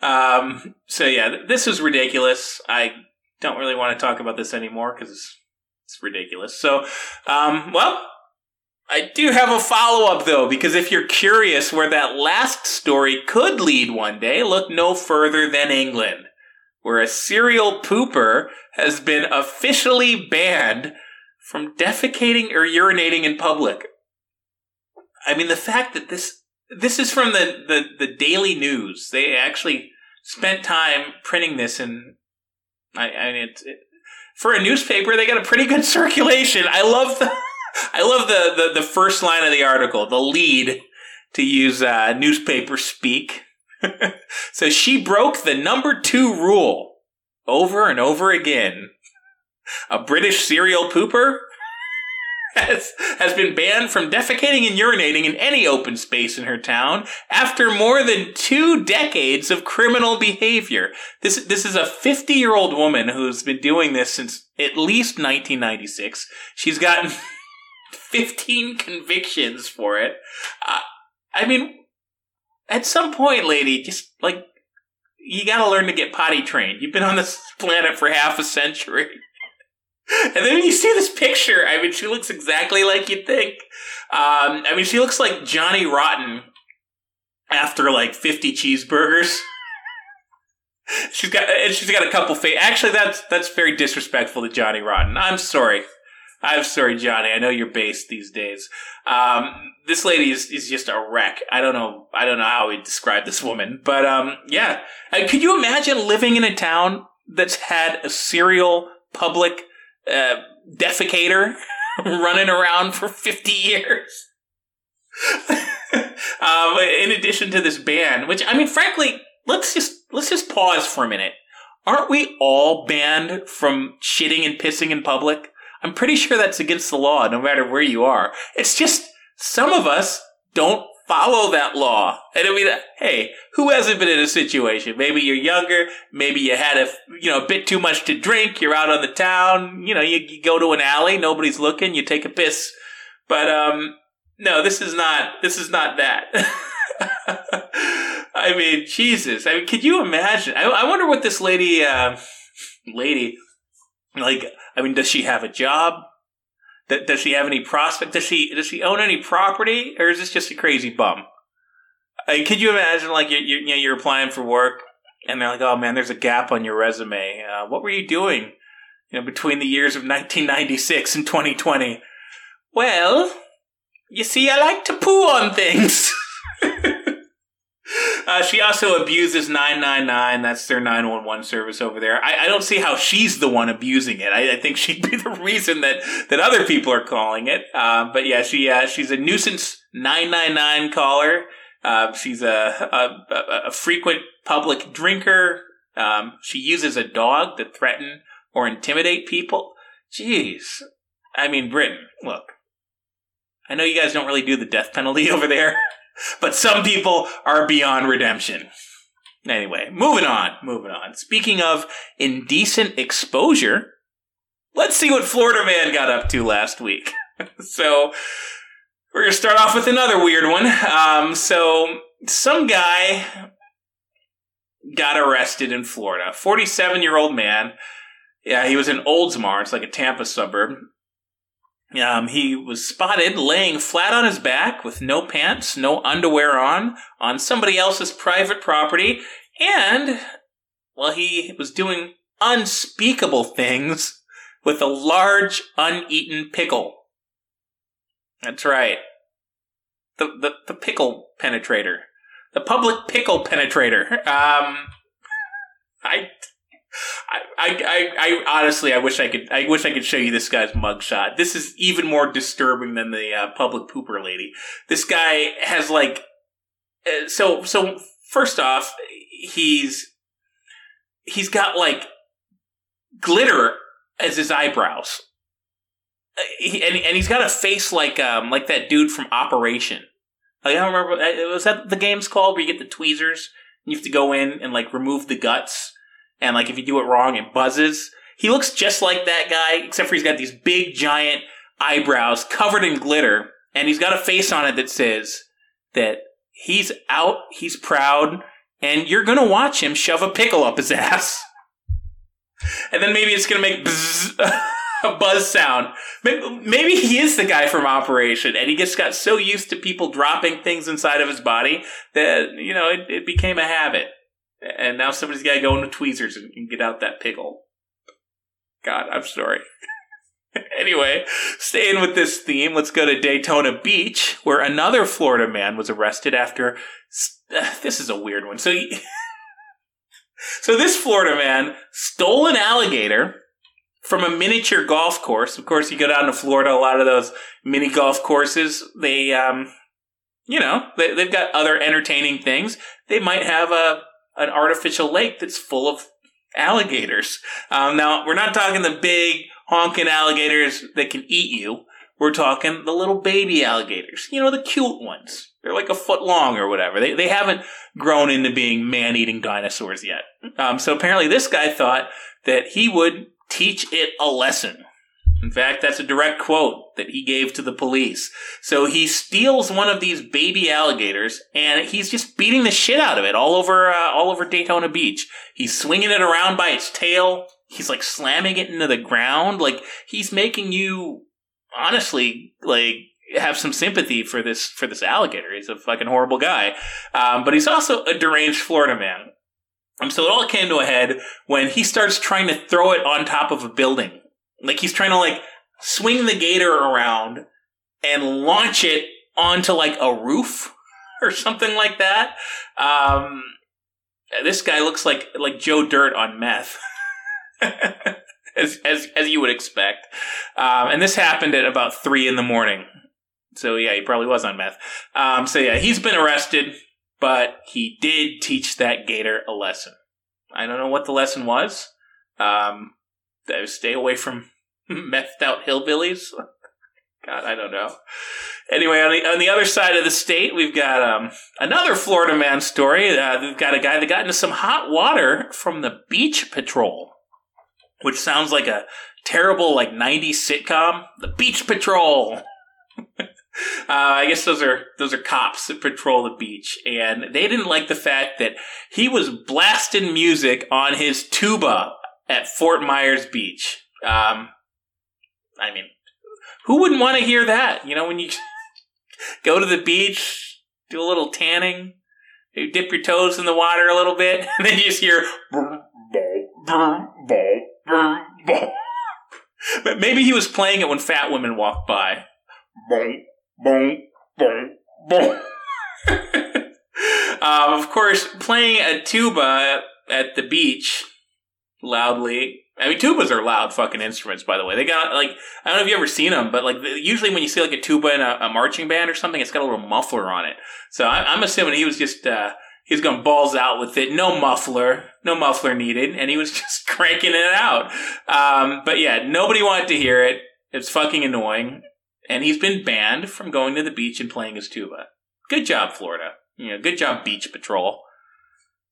Um, so yeah, this is ridiculous. I don't really want to talk about this anymore because it's, it's, ridiculous. So, um, well, I do have a follow up though, because if you're curious where that last story could lead one day, look no further than England, where a serial pooper has been officially banned from defecating or urinating in public. I mean, the fact that this this is from the, the, the Daily News. They actually spent time printing this, and I, I mean, it, it, for a newspaper, they got a pretty good (laughs) circulation. I love the (laughs) I love the, the, the first line of the article, the lead, to use uh, newspaper speak. (laughs) so she broke the number two rule over and over again. A British serial pooper has, has been banned from defecating and urinating in any open space in her town after more than two decades of criminal behavior. This, this is a 50 year old woman who's been doing this since at least 1996. She's gotten (laughs) 15 convictions for it. Uh, I mean, at some point, lady, just like, you gotta learn to get potty trained. You've been on this (laughs) planet for half a century. And then you see this picture, I mean, she looks exactly like you'd think. Um, I mean, she looks like Johnny Rotten after like 50 cheeseburgers. (laughs) she's got, and she's got a couple face. Actually, that's, that's very disrespectful to Johnny Rotten. I'm sorry. I'm sorry, Johnny. I know you're based these days. Um, this lady is, is just a wreck. I don't know. I don't know how we describe this woman, but, um, yeah. Uh, could you imagine living in a town that's had a serial public uh, defecator (laughs) running around for 50 years. (laughs) um, in addition to this ban, which I mean, frankly, let's just let's just pause for a minute. Aren't we all banned from shitting and pissing in public? I'm pretty sure that's against the law, no matter where you are. It's just some of us don't follow that law. And I mean, hey, who hasn't been in a situation? Maybe you're younger. Maybe you had a, you know, a bit too much to drink. You're out on the town. You know, you, you go to an alley. Nobody's looking. You take a piss. But, um, no, this is not, this is not that. (laughs) I mean, Jesus. I mean, could you imagine? I, I wonder what this lady, uh, lady, like, I mean, does she have a job? Does she have any prospect? Does she does she own any property, or is this just a crazy bum? Mean, could you imagine like you you know you're applying for work and they're like, oh man, there's a gap on your resume. Uh, what were you doing? You know, between the years of 1996 and 2020. Well, you see, I like to poo on things. Uh, she also abuses 999. That's their 911 service over there. I, I don't see how she's the one abusing it. I, I, think she'd be the reason that, that other people are calling it. Uh, but yeah, she uh, she's a nuisance 999 caller. Uh, she's a, a, a, frequent public drinker. Um, she uses a dog to threaten or intimidate people. Jeez. I mean, Britain, look. I know you guys don't really do the death penalty (laughs) over there, but some people are beyond redemption. Anyway, moving on, moving on. Speaking of indecent exposure, let's see what Florida man got up to last week. (laughs) so, we're going to start off with another weird one. Um, so, some guy got arrested in Florida. 47 year old man. Yeah, he was in Oldsmar. It's like a Tampa suburb. Um, he was spotted laying flat on his back with no pants, no underwear on, on somebody else's private property, and, well, he was doing unspeakable things with a large uneaten pickle. That's right. The, the, the pickle penetrator. The public pickle penetrator. Um, (laughs) I, I, I, I, honestly, I wish I could. I wish I could show you this guy's mugshot. This is even more disturbing than the uh, public pooper lady. This guy has like, uh, so so. First off, he's he's got like glitter as his eyebrows, uh, he, and and he's got a face like um like that dude from Operation. Like, I don't remember. uh, Was that the game's called where you get the tweezers and you have to go in and like remove the guts? And like if you do it wrong, it buzzes. He looks just like that guy, except for he's got these big giant eyebrows covered in glitter, and he's got a face on it that says that he's out, he's proud, and you're gonna watch him shove a pickle up his (laughs) ass. And then maybe it's gonna make (laughs) a buzz sound. Maybe, maybe he is the guy from Operation, and he just got so used to people dropping things inside of his body that you know it, it became a habit and now somebody's got to go into tweezers and, and get out that pickle. God, I'm sorry. (laughs) anyway, staying with this theme, let's go to Daytona Beach, where another Florida man was arrested after. (sighs) This is a weird one. So, he, (laughs) so this Florida man stole an alligator from a miniature golf course. Of course, you go down to Florida, a lot of those mini golf courses, they, um, you know, they, they've got other entertaining things. They might have a an artificial lake that's full of alligators. Um, now, we're not talking the big honking alligators that can eat you. We're talking the little baby alligators. You know, the cute ones. They're like a foot long or whatever. They, they haven't grown into being man eating dinosaurs yet. Um, so apparently this guy thought that he would teach it a lesson. In fact, that's a direct quote that he gave to the police. So he steals one of these baby alligators and he's just beating the shit out of it all over uh, all over Daytona Beach. He's swinging it around by its tail. He's like slamming it into the ground. Like he's making you honestly like have some sympathy for this for this alligator. He's a fucking horrible guy, um, but he's also a deranged Florida man. Um, so it all came to a head when he starts trying to throw it on top of a building like he's trying to like swing the gator around and launch it onto like a roof (laughs) or something like that. Um, this guy looks like like Joe Dirt on meth. (laughs) as, as as you would expect. Um, and this happened at about three in the morning. So yeah, he probably was on meth. Um, so yeah, he's been arrested, but he did teach that gator a lesson. I don't know what the lesson was. Um, stay away from (laughs) methed out hillbillies. (laughs) God, I don't know. Anyway, on the on the other side of the state, we've got um, another Florida man story. Uh, we've got a guy that got into some hot water from the Beach Patrol, which sounds like a terrible like '90s sitcom. The Beach Patrol. (laughs) uh, I guess those are those are cops that patrol the beach, and they didn't like the fact that he was blasting music on his tuba at Fort Myers Beach. Um, I mean, who wouldn't want to hear that? You know, when you (laughs) go to the beach, do a little tanning, you dip your toes in the water a little bit, (laughs) and then you just hear. but (laughs) maybe he was playing it when fat women walked by. um, of course, playing a tuba at the beach loudly I mean, tubas are loud fucking instruments, by the way. They got like I don't know if you ever seen them, but like usually when you see like a tuba in a, a marching band or something, it's got a little muffler on it. So I, am assuming he was just uh, He's going balls out with it. No muffler, no muffler needed, and he was (laughs) just cranking it out. Um, but yeah, nobody wanted to hear it. It's fucking annoying, and he's been banned from going to the beach and playing his tuba. Good job, Florida. You know, good job, Beach Patrol.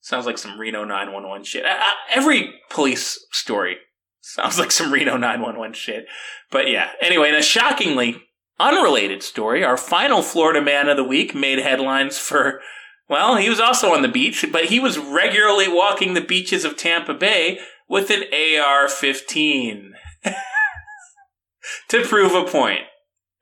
Sounds like some Reno 911 shit. Every police story sounds like some Reno 911 shit. But yeah, anyway, in a shockingly unrelated story, our final Florida man of the week made headlines for, well, he was also on the beach, but he was regularly walking the beaches of Tampa Bay with an AR 15 (laughs) to prove a point.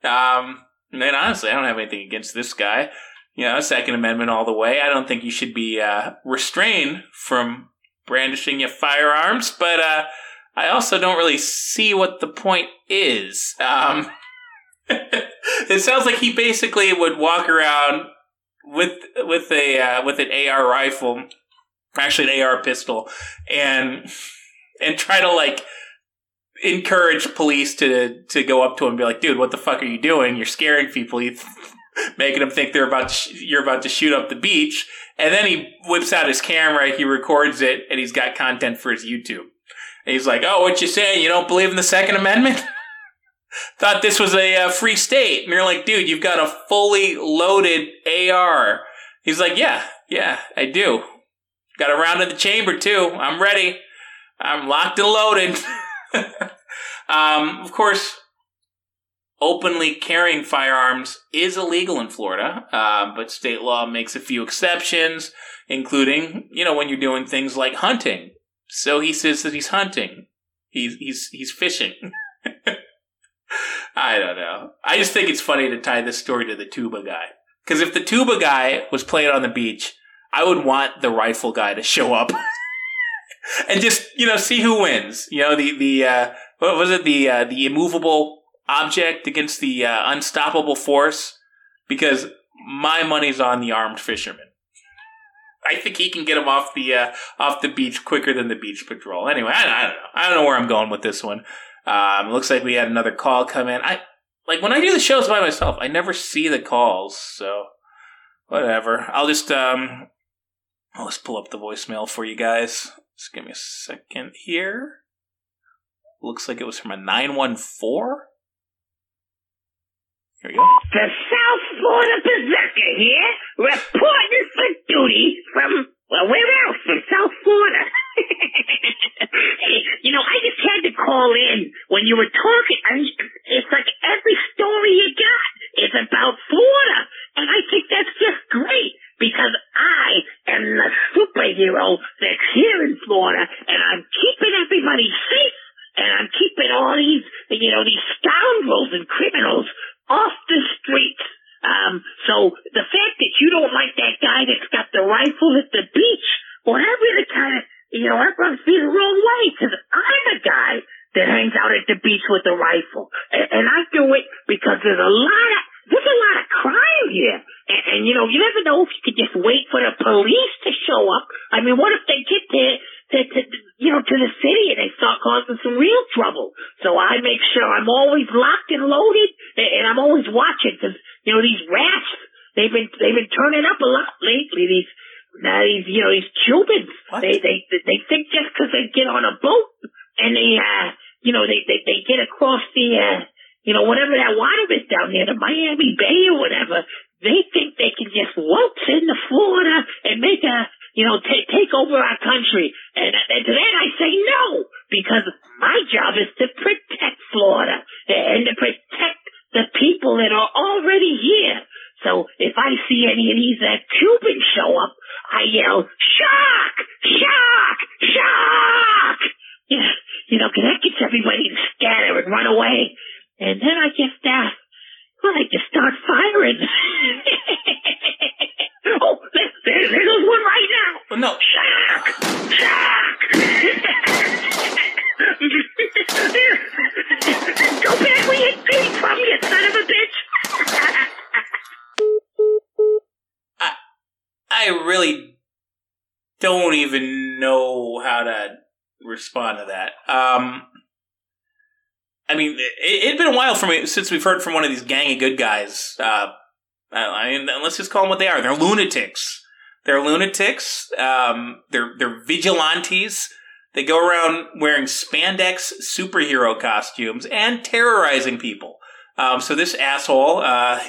Um, and honestly, I don't have anything against this guy you know, Second Amendment all the way. I don't think you should be uh, restrained from brandishing your firearms, but uh, I also don't really see what the point is. Um, (laughs) it sounds like he basically would walk around with with a uh, with an AR rifle, actually an AR pistol, and and try to like encourage police to to go up to him and be like, "Dude, what the fuck are you doing? You're scaring people." You (laughs) making them think they're about sh- you're about to shoot up the beach. And then he whips out his camera, he records it, and he's got content for his YouTube. And he's like, "Oh, what you saying? You don't believe in the Second Amendment?" (laughs) Thought this was a uh, free state, and you're like, "Dude, you've got a fully loaded AR." He's like, "Yeah, yeah, I do. Got a round in the chamber too. I'm ready. I'm locked and loaded." (laughs) um, of course, openly carrying firearms is illegal in Florida, uh, but state law makes a few exceptions, including, you know, when you're doing things like hunting. So he says that he's hunting. He's he's he's fishing. (laughs) I don't know. I just think it's funny to tie this story to the tuba guy. Because if the tuba guy was playing on the beach, I would want the rifle guy to show up (laughs) and just you know see who wins. You know the the uh, what was it the uh, the immovable object against the uh, unstoppable force because my money's on the armed fisherman. I think he can get him off the uh, off the beach quicker than the beach patrol. Anyway, I, I, don't know. I don't know where I'm going with this one. Um, looks like we had another call come in. I like when I do the shows by myself. I never see the calls, so whatever. I'll just um, I'll just pull up the voicemail for you guys. Just give me a second here. Looks like it was from a nine one four. Here go.
The South Florida Berserker here, reporting for duty from, well, where else? From South Florida. hey, (laughs) you know, I just had to call in when you were talking. I mean, it's like every story you got is about Florida. And I think that's just great because I am the superhero that's here in Florida and I'm keeping everybody safe and I'm keeping all these, you know, these scoundrels and criminals off the streets. Um, so the fact that you don't like that guy that's got the rifle at the beach, well, that really kind of, you know, that rubs me the wrong way because I'm a guy that hangs out at the beach with a rifle, and, and I do it because there's a lot of there's a lot of crime here, and, and you know, you never know if you could just wait for the police to show up. I mean, what if they get there to, to, you know, to the city and they start causing some real trouble. So I make sure I'm always locked and loaded and I'm always watching because, you know, these rats, they've been, they've been turning up a lot lately. These, now these, you know, these Cubans, they, they, they think just because they get on a boat and they, uh, you know, they, they, they get across the, uh, you know, whatever that water is down there, the Miami Bay or whatever, they think they can just waltz into Florida and make a, you know, take take over our country. And, and to that I say no, because my job is to protect Florida and to protect the people that are already here. So if I see any of these uh, Cubans show up, I yell, shock, shock, shock! Yeah, you know, cause that gets everybody to scatter and run away. And then I just, uh, well, I just start firing. (laughs) oh, there, there, there goes one right now.
Well, no.
Shock! Shock! (laughs) Go back where you came from, you son of a bitch! (laughs)
I, I really don't even know how to respond to that. Um, I mean, it, had been a while since we've heard from one of these gang of good guys. Uh, I mean, let's just call them what they are. They're lunatics. They're lunatics. Um, they're they're vigilantes. They go around wearing spandex superhero costumes and terrorizing people. Um, so this asshole, uh,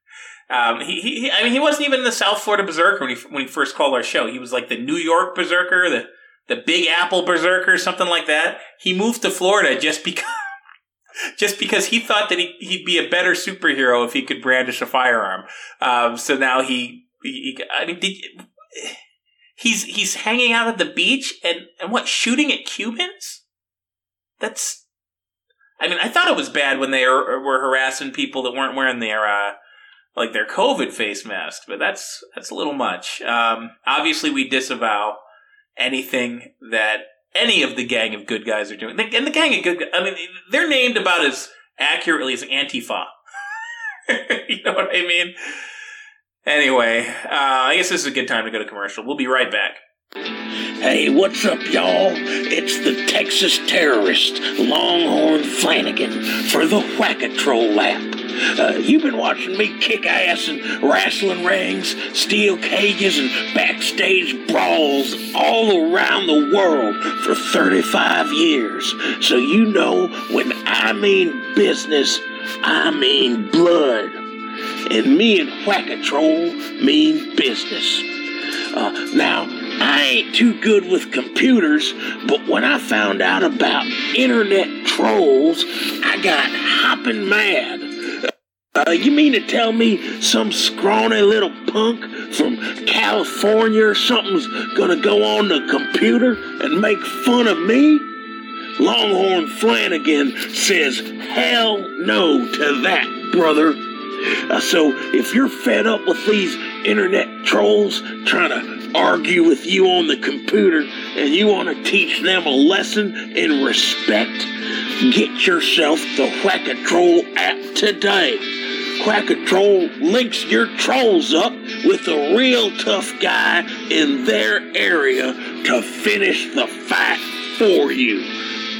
(laughs) um, he, he, I mean, he wasn't even the South Florida Berserker when he when he first called our show. He was like the New York Berserker, the the Big Apple Berserker, something like that. He moved to Florida just because. Just because he thought that he, he'd be a better superhero if he could brandish a firearm, um, so now he, he, I mean, did, he's he's hanging out at the beach and and what shooting at Cubans? That's I mean, I thought it was bad when they were, were harassing people that weren't wearing their uh, like their COVID face mask, but that's that's a little much. Um, obviously, we disavow anything that any of the gang of good guys are doing. And the gang of good, guys, I mean, they're named about as accurately as Antifa. (laughs) you know what I mean? Anyway, uh, I guess this is a good time to go to commercial. We'll be right back.
Hey, what's up, y'all? It's the Texas terrorist, Longhorn Flanagan, for the Whack-A-Troll lap. Uh, you've been watching me kick ass in wrestling rings, steel cages, and backstage brawls all around the world for 35 years. So you know when I mean business, I mean blood. And me and Whack-A-Troll mean business. Uh, now, I ain't too good with computers, but when I found out about internet trolls, I got hopping mad. Uh, you mean to tell me some scrawny little punk from California or something's gonna go on the computer and make fun of me? Longhorn Flanagan says hell no to that, brother. Uh, so if you're fed up with these internet trolls trying to argue with you on the computer and you want to teach them a lesson in respect, get yourself the Whack-A-Troll app today. Whack-A-Troll links your trolls up with a real tough guy in their area to finish the fight for you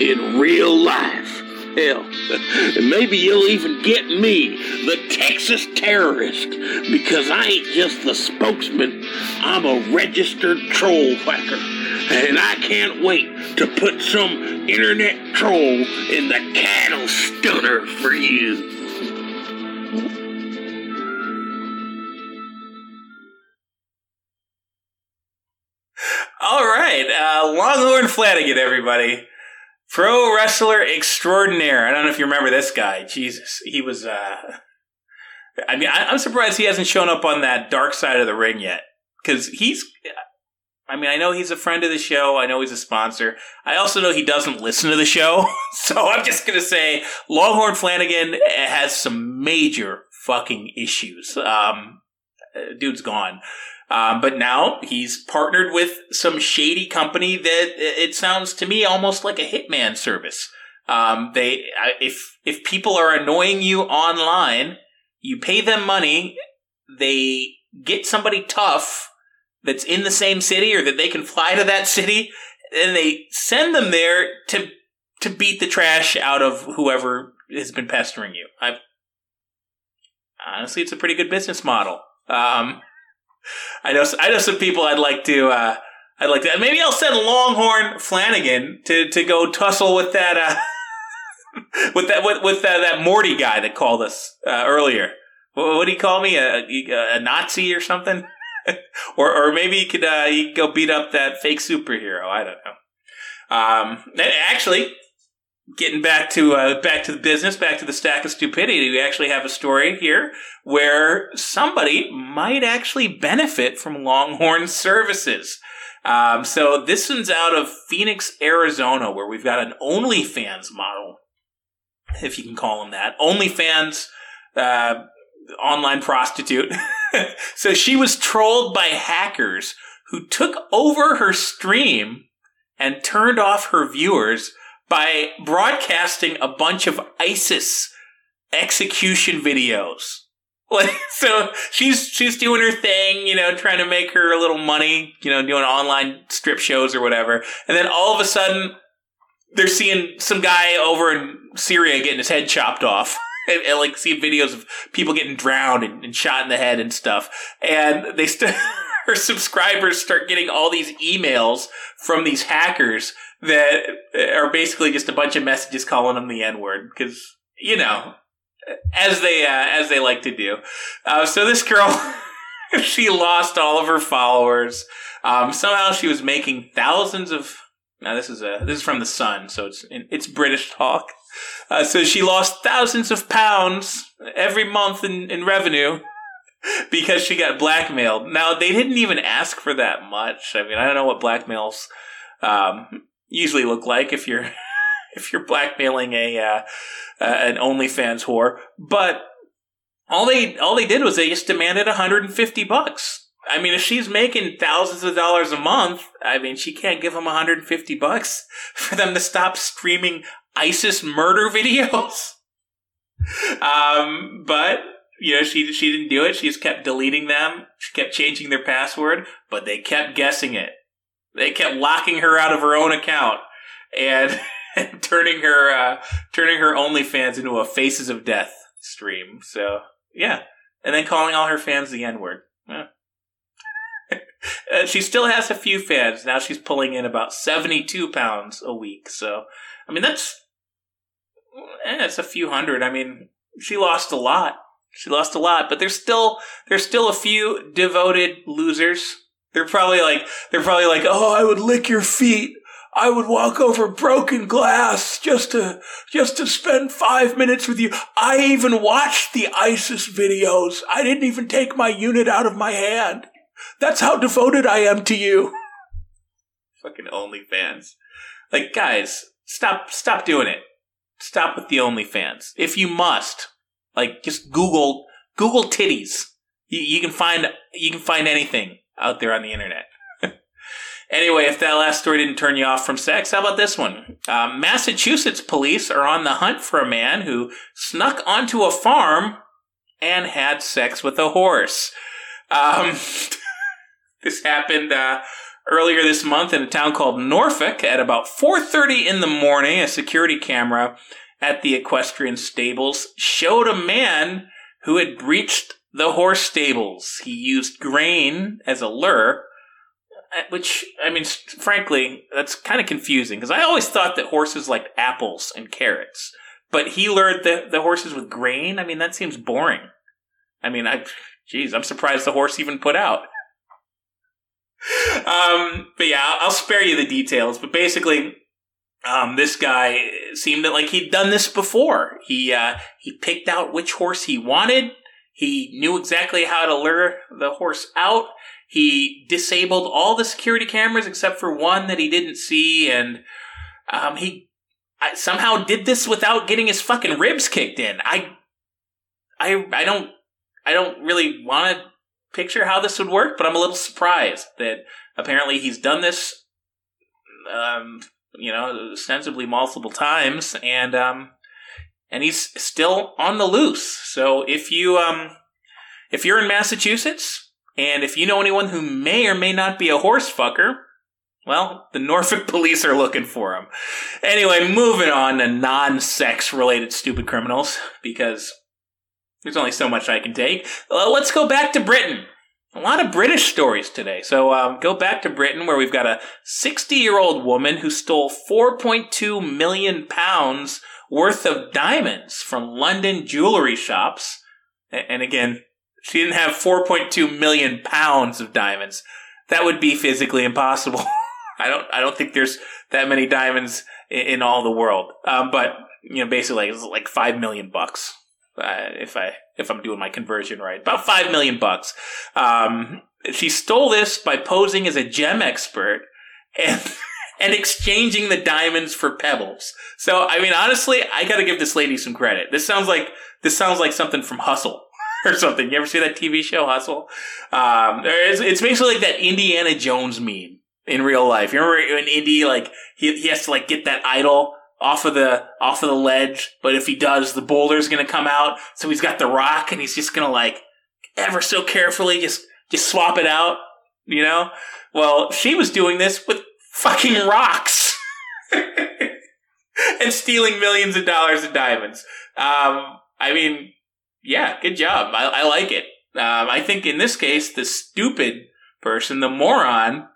in real life. Hell, and maybe you'll even get me, the Texas terrorist, because I ain't just the spokesman, I'm a registered troll whacker. And I can't wait to put some internet troll in the cattle stunner for you.
All right, uh, Longhorn Flanagan, everybody. Pro wrestler extraordinaire. I don't know if you remember this guy. Jesus, he was. uh I mean, I, I'm surprised he hasn't shown up on that dark side of the ring yet. Because he's. I mean, I know he's a friend of the show. I know he's a sponsor. I also know he doesn't listen to the show. (laughs) So I'm just going to say Longhorn Flanagan has some major fucking issues. Um, dude's gone. Um, but now he's partnered with some shady company that it sounds to me almost like a hitman service. Um, they, if, if people are annoying you online, you pay them money, they get somebody tough that's in the same city or that they can fly to that city, and they send them there to, to beat the trash out of whoever has been pestering you. I, honestly, it's a pretty good business model. Um, I know I know some people I'd like to uh, I'd like to maybe I'll send Longhorn Flanagan to, to go tussle with that uh, (laughs) with that with, with uh, that Morty guy that called us uh, earlier. What, did he call me? A, a Nazi or something? (laughs) or or maybe he could uh, he go beat up that fake superhero. I don't know. Um, actually, getting back to uh, back to the business, back to the stack of stupidity, we actually have a story here where somebody might actually benefit from Longhorn services. Um, so this one's out of Phoenix, Arizona, where we've got an OnlyFans model, if you can call them that. OnlyFans uh, online prostitute. (laughs) so she was trolled by hackers who took over her stream and turned off her viewers by broadcasting a bunch of ISIS execution videos. (laughs) Like, so she's, she's doing her thing, you know, trying to make her a little money, you know, doing online strip shows or whatever. And then all of a sudden, they're seeing some guy over in Syria getting his head chopped off. (laughs) And, and, like seeing videos of people getting drowned and, and, shot in the head and stuff. And they st- (laughs) her subscribers start getting all these emails from these hackers that are basically just a bunch of messages calling them the N word because you know as they uh, as they like to do. Uh, so this girl, (laughs) she lost all of her followers. Um, somehow she was making thousands of. Now this is a this is from the Sun, so it's it's British talk. Uh, so she lost thousands of pounds every month in, in revenue because she got blackmailed. Now they didn't even ask for that much. I mean, I don't know what blackmails um, usually look like if you're (laughs) if you're blackmailing a uh, uh, an OnlyFans whore, but all they all they did was they just demanded 150 bucks. I mean, if she's making thousands of dollars a month, I mean, she can't give them 150 bucks (laughs) for them to stop streaming ISIS murder (laughs) videos. um, but you know, she she didn't do it. She just kept deleting them. She kept changing their password, but they kept guessing it. They kept locking her out of her own account (laughs) and, turning her uh, turning her OnlyFans into a Faces of Death stream. So yeah, and then calling all her fans the N word. Yeah. (laughs) Uh, she still has a few fans. Now she's pulling in about 72 pounds a week. So, I mean, that's, eh, it's a few hundred. I mean, she lost a lot. She lost a lot, but there's still, there's still a few devoted losers. They're probably like, they're probably like, oh, I would lick your feet. I would walk over broken glass just to, just to spend five minutes with you. I even watched the ISIS videos. I didn't even take my unit out of my hand. That's how devoted I am to you. (laughs) Fucking OnlyFans. Like, guys, stop, stop doing it. Stop with the OnlyFans. If you must, like, just Google, Google titties. You, you can find, you can find anything out there on the internet. (laughs) anyway, if that last story didn't turn you off from sex, how about this one? Uh, Massachusetts police are on the hunt for a man who snuck onto a farm and had sex with a horse. Um, (laughs) This happened uh, earlier this month in a town called Norfolk at about 4:30 in the morning. A security camera at the equestrian stables showed a man who had breached the horse stables. He used grain as a lure, uh, which I mean, frankly, that's kind of confusing because I always thought that horses liked apples and carrots, but he lured the, the horses with grain. I mean, that seems boring. I mean, I, geez, I'm surprised the horse even put out um, but yeah, I'll spare you the details. But basically, um, this guy seemed like he'd done this before. He uh, he picked out which horse he wanted. He knew exactly how to lure the horse out. He disabled all the security cameras except for one that he didn't see, and um, he somehow did this without getting his fucking ribs kicked in. I I I don't I don't really want to picture how this would work, but I'm a little surprised that apparently he's done this, um, you know, ostensibly multiple times, and um, and he's still on the loose. So if you um, if you're in Massachusetts, and if you know anyone who may or may not be a horse fucker, well, the (laughs) Norfolk police are looking for him. Anyway, moving on to non-sex related stupid criminals because there's only so much I can take. Uh, let's go back to Britain. A lot of British stories today. So um, go back to Britain where we've got a 60 year old woman who stole 4.2 million pounds worth of diamonds from London jewelry shops. And again, she didn't have 4.2 million pounds of diamonds. That would be physically impossible. (laughs) I don't, I don't think there's that many diamonds in, in all the world. Um, but, you know, basically it's like 5 million bucks uh, if I if I'm doing my conversion right, about five million bucks. Um, she stole this by posing as a gem expert and (laughs) and exchanging the diamonds for pebbles. So I mean, honestly, I got to give this lady some credit. This sounds like this sounds like something from Hustle. (laughs) Or something. You ever see that TV show Hustle? Um, it's, it's basically like that Indiana Jones meme in real life. You remember in Indy, like he, he has to like get that idol off of the off of the ledge, but if he does, the boulder's gonna come out. So he's got the rock, and he's just gonna like ever so carefully just just swap it out. You know. Well, she was doing this with fucking rocks (laughs) and stealing millions of dollars of diamonds. Um, I mean, yeah, good job. I, I like it. Um, I think in this case, the stupid person. The moron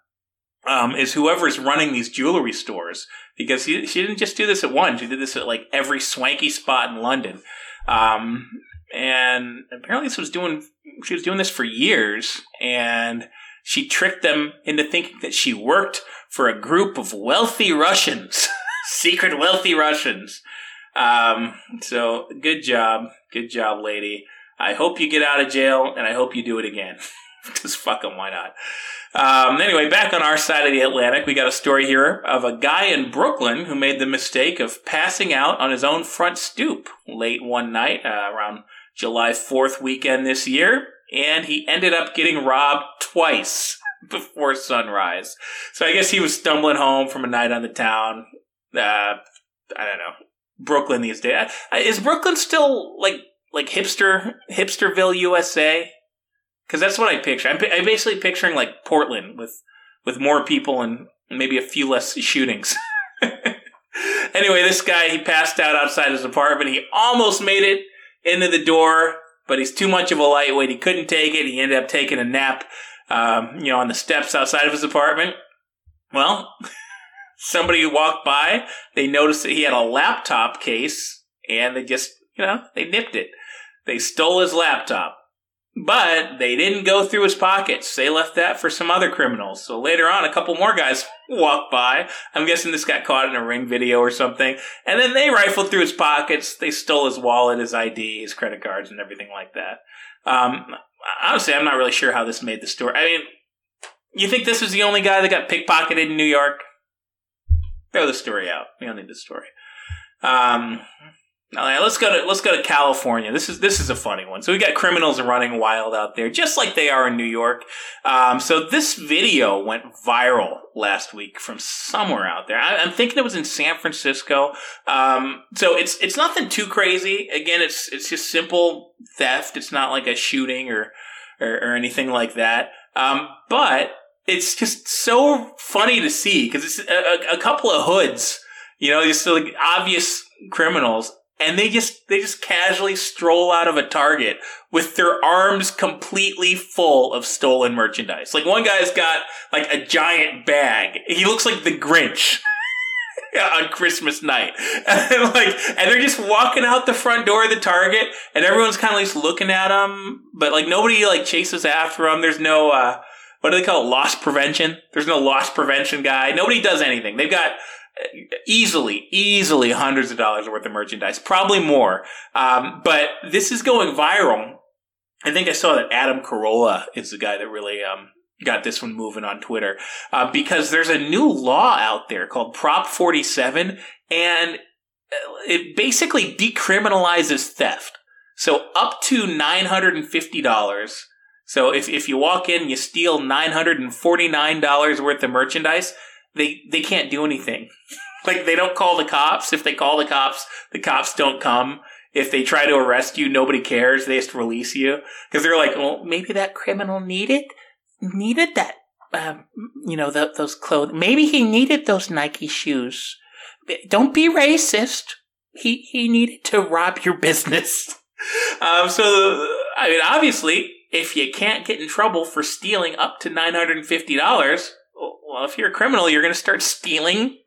um, is whoever's running these jewelry stores because she, she didn't just do this at one; she did this at like every swanky spot in London. Um, and apparently, this was doing she was doing this for years, and she tricked them into thinking that she worked for a group of wealthy Russians, (laughs) secret wealthy Russians. Um, so good job, good job, lady. I hope you get out of jail, and I hope you do it again. (laughs) Fuck them, why not? Um, anyway, back on our side of the Atlantic, we got a story here of a guy in Brooklyn who made the mistake of passing out on his own front stoop late one night uh, around July 4th weekend this year, and he ended up getting robbed twice before sunrise. So I guess he was stumbling home from a night on the town. Uh, I don't know. Brooklyn these days. Is Brooklyn still like like hipster hipsterville USA? Because that's what I picture. I'm, I'm basically picturing like Portland with with more people and maybe a few less shootings. (laughs) anyway, this guy he passed out outside his apartment. He almost made it into the door, but he's too much of a lightweight. He couldn't take it. He ended up taking a nap, um, you know, on the steps outside of his apartment. Well, (laughs) somebody walked by. They noticed that he had a laptop case, and they just, you know, they nipped it. They stole his laptop. But they didn't go through his pockets. They left that for some other criminals. So later on, a couple more guys walked by. I'm guessing this got caught in a ring video or something. And then they rifled through his pockets. They stole his wallet, his ID, his credit cards, and everything like that. Um, honestly, I'm not really sure how this made the story. I mean, you think this was the only guy that got pickpocketed in New York? Throw the story out. We don't need the story. Um, let's go to let's go to California. This is this is a funny one. So we got criminals running wild out there, just like they are in New York. Um, so this video went viral last week from somewhere out there. I, am thinking it was in San Francisco. Um, so it's it's nothing too crazy. Again, it's it's just simple theft. It's not like a shooting or or, or anything like that. Um, but it's just so funny to see because it's a, a, couple of hoods, you know, just like obvious criminals and they just they just casually stroll out of a Target with their arms completely full of stolen merchandise. Like one guy's got like a giant bag. He looks like the Grinch. (laughs) on Christmas night. (laughs) And like, and they're just walking out the front door of the Target, and everyone's kind of just looking at them, but like nobody like chases after them. There's no, uh, what do they call it? Loss prevention. There's no loss prevention guy. Nobody does anything. They've got easily, easily hundreds of dollars worth of merchandise, probably more. Um, but this is going viral. I think I saw that Adam Carolla is the guy that really um, got this one moving on Twitter uh, because there's a new law out there called Prop 47, and it basically decriminalizes theft. So up to $950. So if, if you walk in, you steal $949 worth of merchandise, they they can't do anything. (laughs) like they don't call the cops. If they call the cops, the cops don't come. If they try to arrest you, nobody cares. They just release you because they're like, well, maybe that criminal needed needed that, um, you know, the, those clothes. Maybe he needed those Nike shoes. Don't be racist. He he needed to rob your business. (laughs) um, so I mean, obviously, if you can't get in trouble for stealing up to nine hundred and fifty dollars well, if you're a criminal, you're going to start stealing,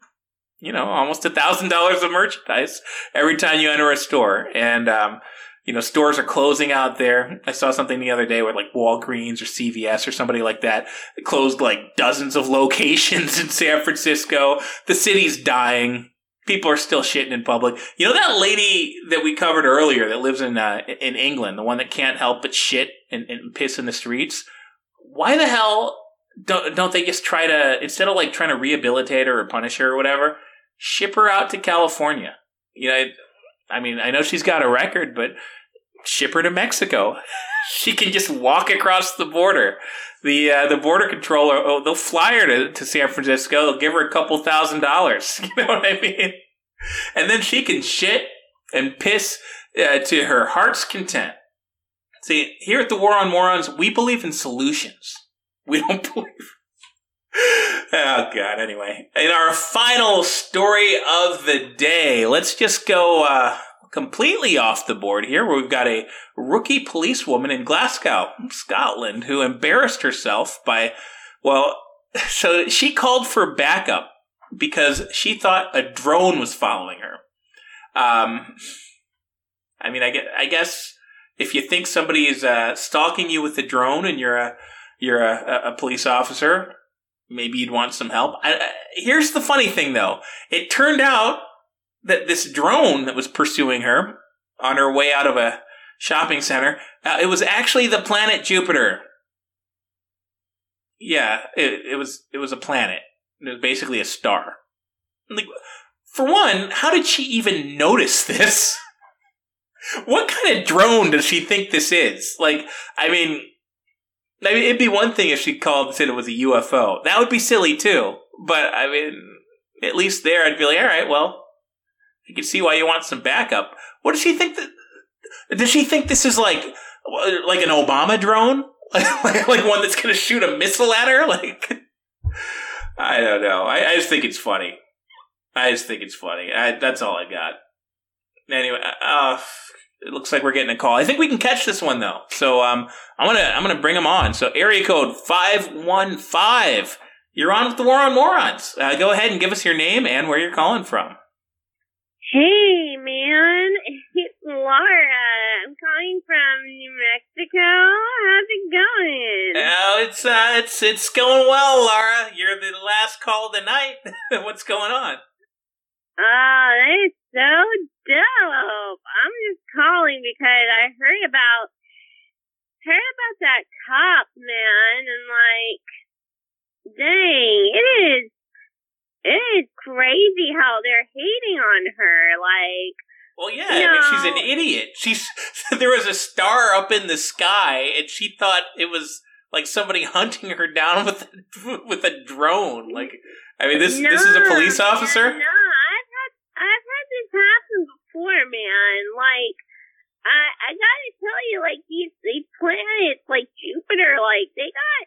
you know, almost a thousand dollars of merchandise every time you enter a store. And, um, you know, stores are closing out there. I saw something the other day where like Walgreens or CVS or somebody like that closed like dozens of (laughs) locations in San Francisco. The city's dying. People are still shitting in public. You know that lady that we covered earlier that lives in uh, in England, the one that can't help but shit and, and piss in the streets. Why the hell don't don't they just try to instead of like trying to rehabilitate her or punish her or whatever, ship her out to California? You know, I mean, I know she's got a record, but ship her to Mexico. (laughs) she can just walk across the border. The uh, the border controller, oh, they'll fly her to, to San Francisco. They'll give her a couple thousand dollars. (laughs) You know what I mean? And then she can shit and piss uh, to her heart's content. See, here at the War on Morons, we believe in solutions. We don't (laughs) believe. Oh god. Anyway, in our final story of the day, let's just go uh, completely off the board here, where we've got a rookie policewoman in Glasgow, Scotland, who embarrassed herself by, well, (laughs) so she called for backup because she thought a drone was following her. Um, I mean, I guess, I guess if you think somebody is uh, stalking you with a drone and you're a you're a, a police officer, maybe you'd want some help. I, I, here's the funny thing, though. It turned out that this drone that was pursuing her on her way out of a shopping center, uh, it was actually the planet Jupiter. Yeah, it, it was it was a planet. It was basically a star. Like, for one, how did she even notice (laughs) this? what kind of drone does she think this is? Like, I mean, I mean, it'd be one thing if she called and said it was a UFO. That would be silly too. But I mean, at least there, I'd be like, all right, well, I can see why you want some backup. What does she think that? Does she think this is like like an Obama drone, like, (laughs) like one that's going to shoot a missile at her? Like, I don't know. I, I, just think it's funny. I just think it's funny. I, that's all I got. Anyway, uh, it looks like we're getting a call. I think we can catch this one though. So um, I'm gonna I'm gonna bring them on. So area code five one five. You're on with the War on Morons. Uh, go ahead and give us your name and where you're calling from.
Hey, man. It's Laura. I'm calling from New Mexico. How's it going?
Oh, it's uh, it's it's going well, Laura. You're the last call of the night. (laughs) What's going on?
Oh, that is so dope. I'm just calling because I heard about heard about that cop, man, and like, dang, it is it is crazy how they're hating on her. Like,
well, yeah, I mean, she's an idiot. She's (laughs) there was a star up in the sky, and she thought it was like somebody (laughs) hunting her down with (laughs) with a drone. Like, I mean, this
no,
this is a police officer.
No, I've had I've had this happen before, man. Like, I I gotta tell you, like these these planets, like Jupiter, like they got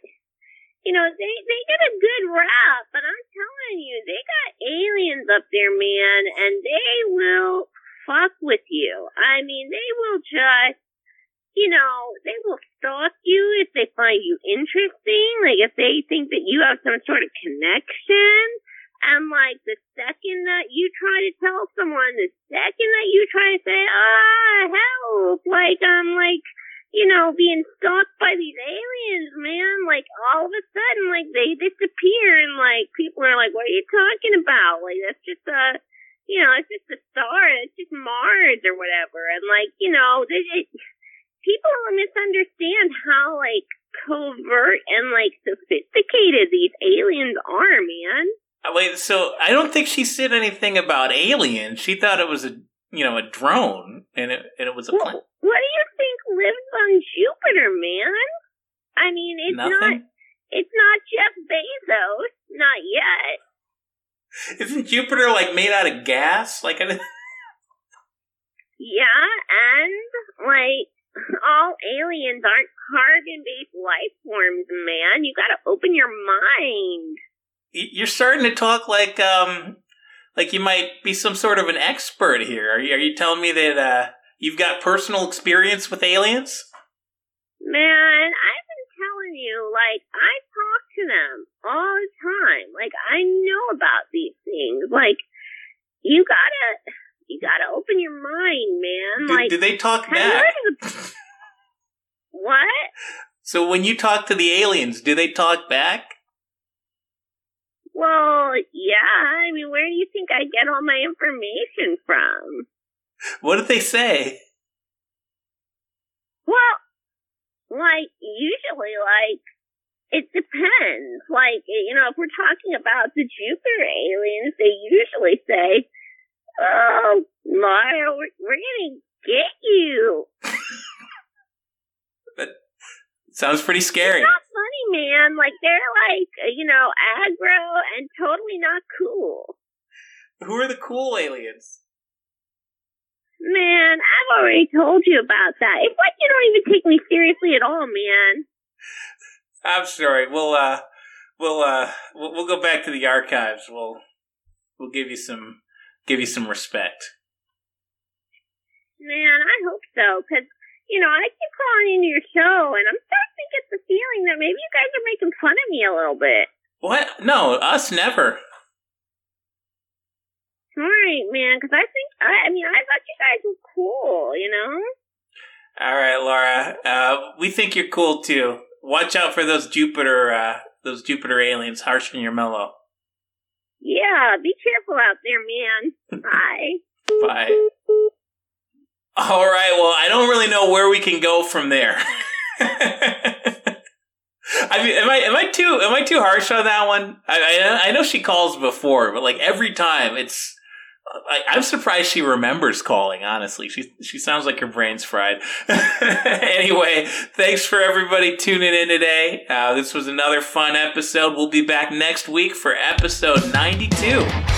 you know, they they get a good rap, but I'm telling you, they got aliens up there, man, and they will fuck with you. I mean, they will just, you know, they will stalk you if they find you interesting, like if they think that you have some sort of connection. And like the second that you try to tell someone, the second that you try to say, ah, help, like I'm like you know, being stalked by these aliens, man. Like all of a sudden, like they disappear, and like people are like, "What are you talking about?" Like that's just a, you know, it's just a star. It's just Mars or whatever. And like, you know, they, it, people misunderstand how like covert and like sophisticated these aliens are, man.
Wait, so I don't think she said anything about aliens. She thought it was a you know, a drone, and it and it was a
well,
plane.
What do you think lives on Jupiter, man? I mean, it's
Nothing?
not. It's not Jeff Bezos, not yet.
Isn't Jupiter like made out of gas? Like, I (laughs)
yeah, and like all aliens aren't carbon-based life forms, man. You got to open your mind.
You're starting to talk like um like you might be some sort of an expert here. Are you, are you telling me that uh, you've got personal experience with aliens?
Man, I've been telling you, like, I talk to them all the time. Like, I know about these things. Like, you gotta, you gotta open your mind, man.
Do,
like,
do they talk back?
the- (laughs) what?
So when you talk to the aliens, do they talk back?
Well, yeah. I mean, where do you think I get all my information from?
What did they say?
Well, like, usually, like, it depends. Like, you know, if we're talking about the Jupiter aliens, they usually say, Oh, Mara, we're, we're gonna get you. (laughs)
Sounds pretty scary.
It's not funny, man. Like, they're like, you know, aggro and totally not cool.
Who are the cool aliens?
Man, I've already told you about that. It's like you don't even take me seriously at all, man.
I'm sorry. We'll uh, we'll uh, we'll, we'll go back to the archives. We'll we'll give you some give you some respect.
Man, I hope so, because, you know, I keep calling into your show, and I'm starting to get the feeling that maybe you guys are making fun of me a little bit.
What? No, us never.
All right, man, because I think, I, I mean, I thought you guys were cool, you know?
All right, Laura. Uh, we think you're cool too. Watch out for those Jupiter, uh, those Jupiter aliens, harsh and your mellow.
Yeah, be careful out there, man. Bye. (laughs)
Bye. All right. Well, I don't really know where we can go from there. (laughs) I mean, am I am I too am I too harsh on that one? I, I I know she calls before, but like every time, it's I, I'm surprised she remembers calling. Honestly, she she sounds like her brain's fried. (laughs) anyway, thanks for everybody tuning in today. Uh, this was another fun episode. We'll be back next week for episode 92.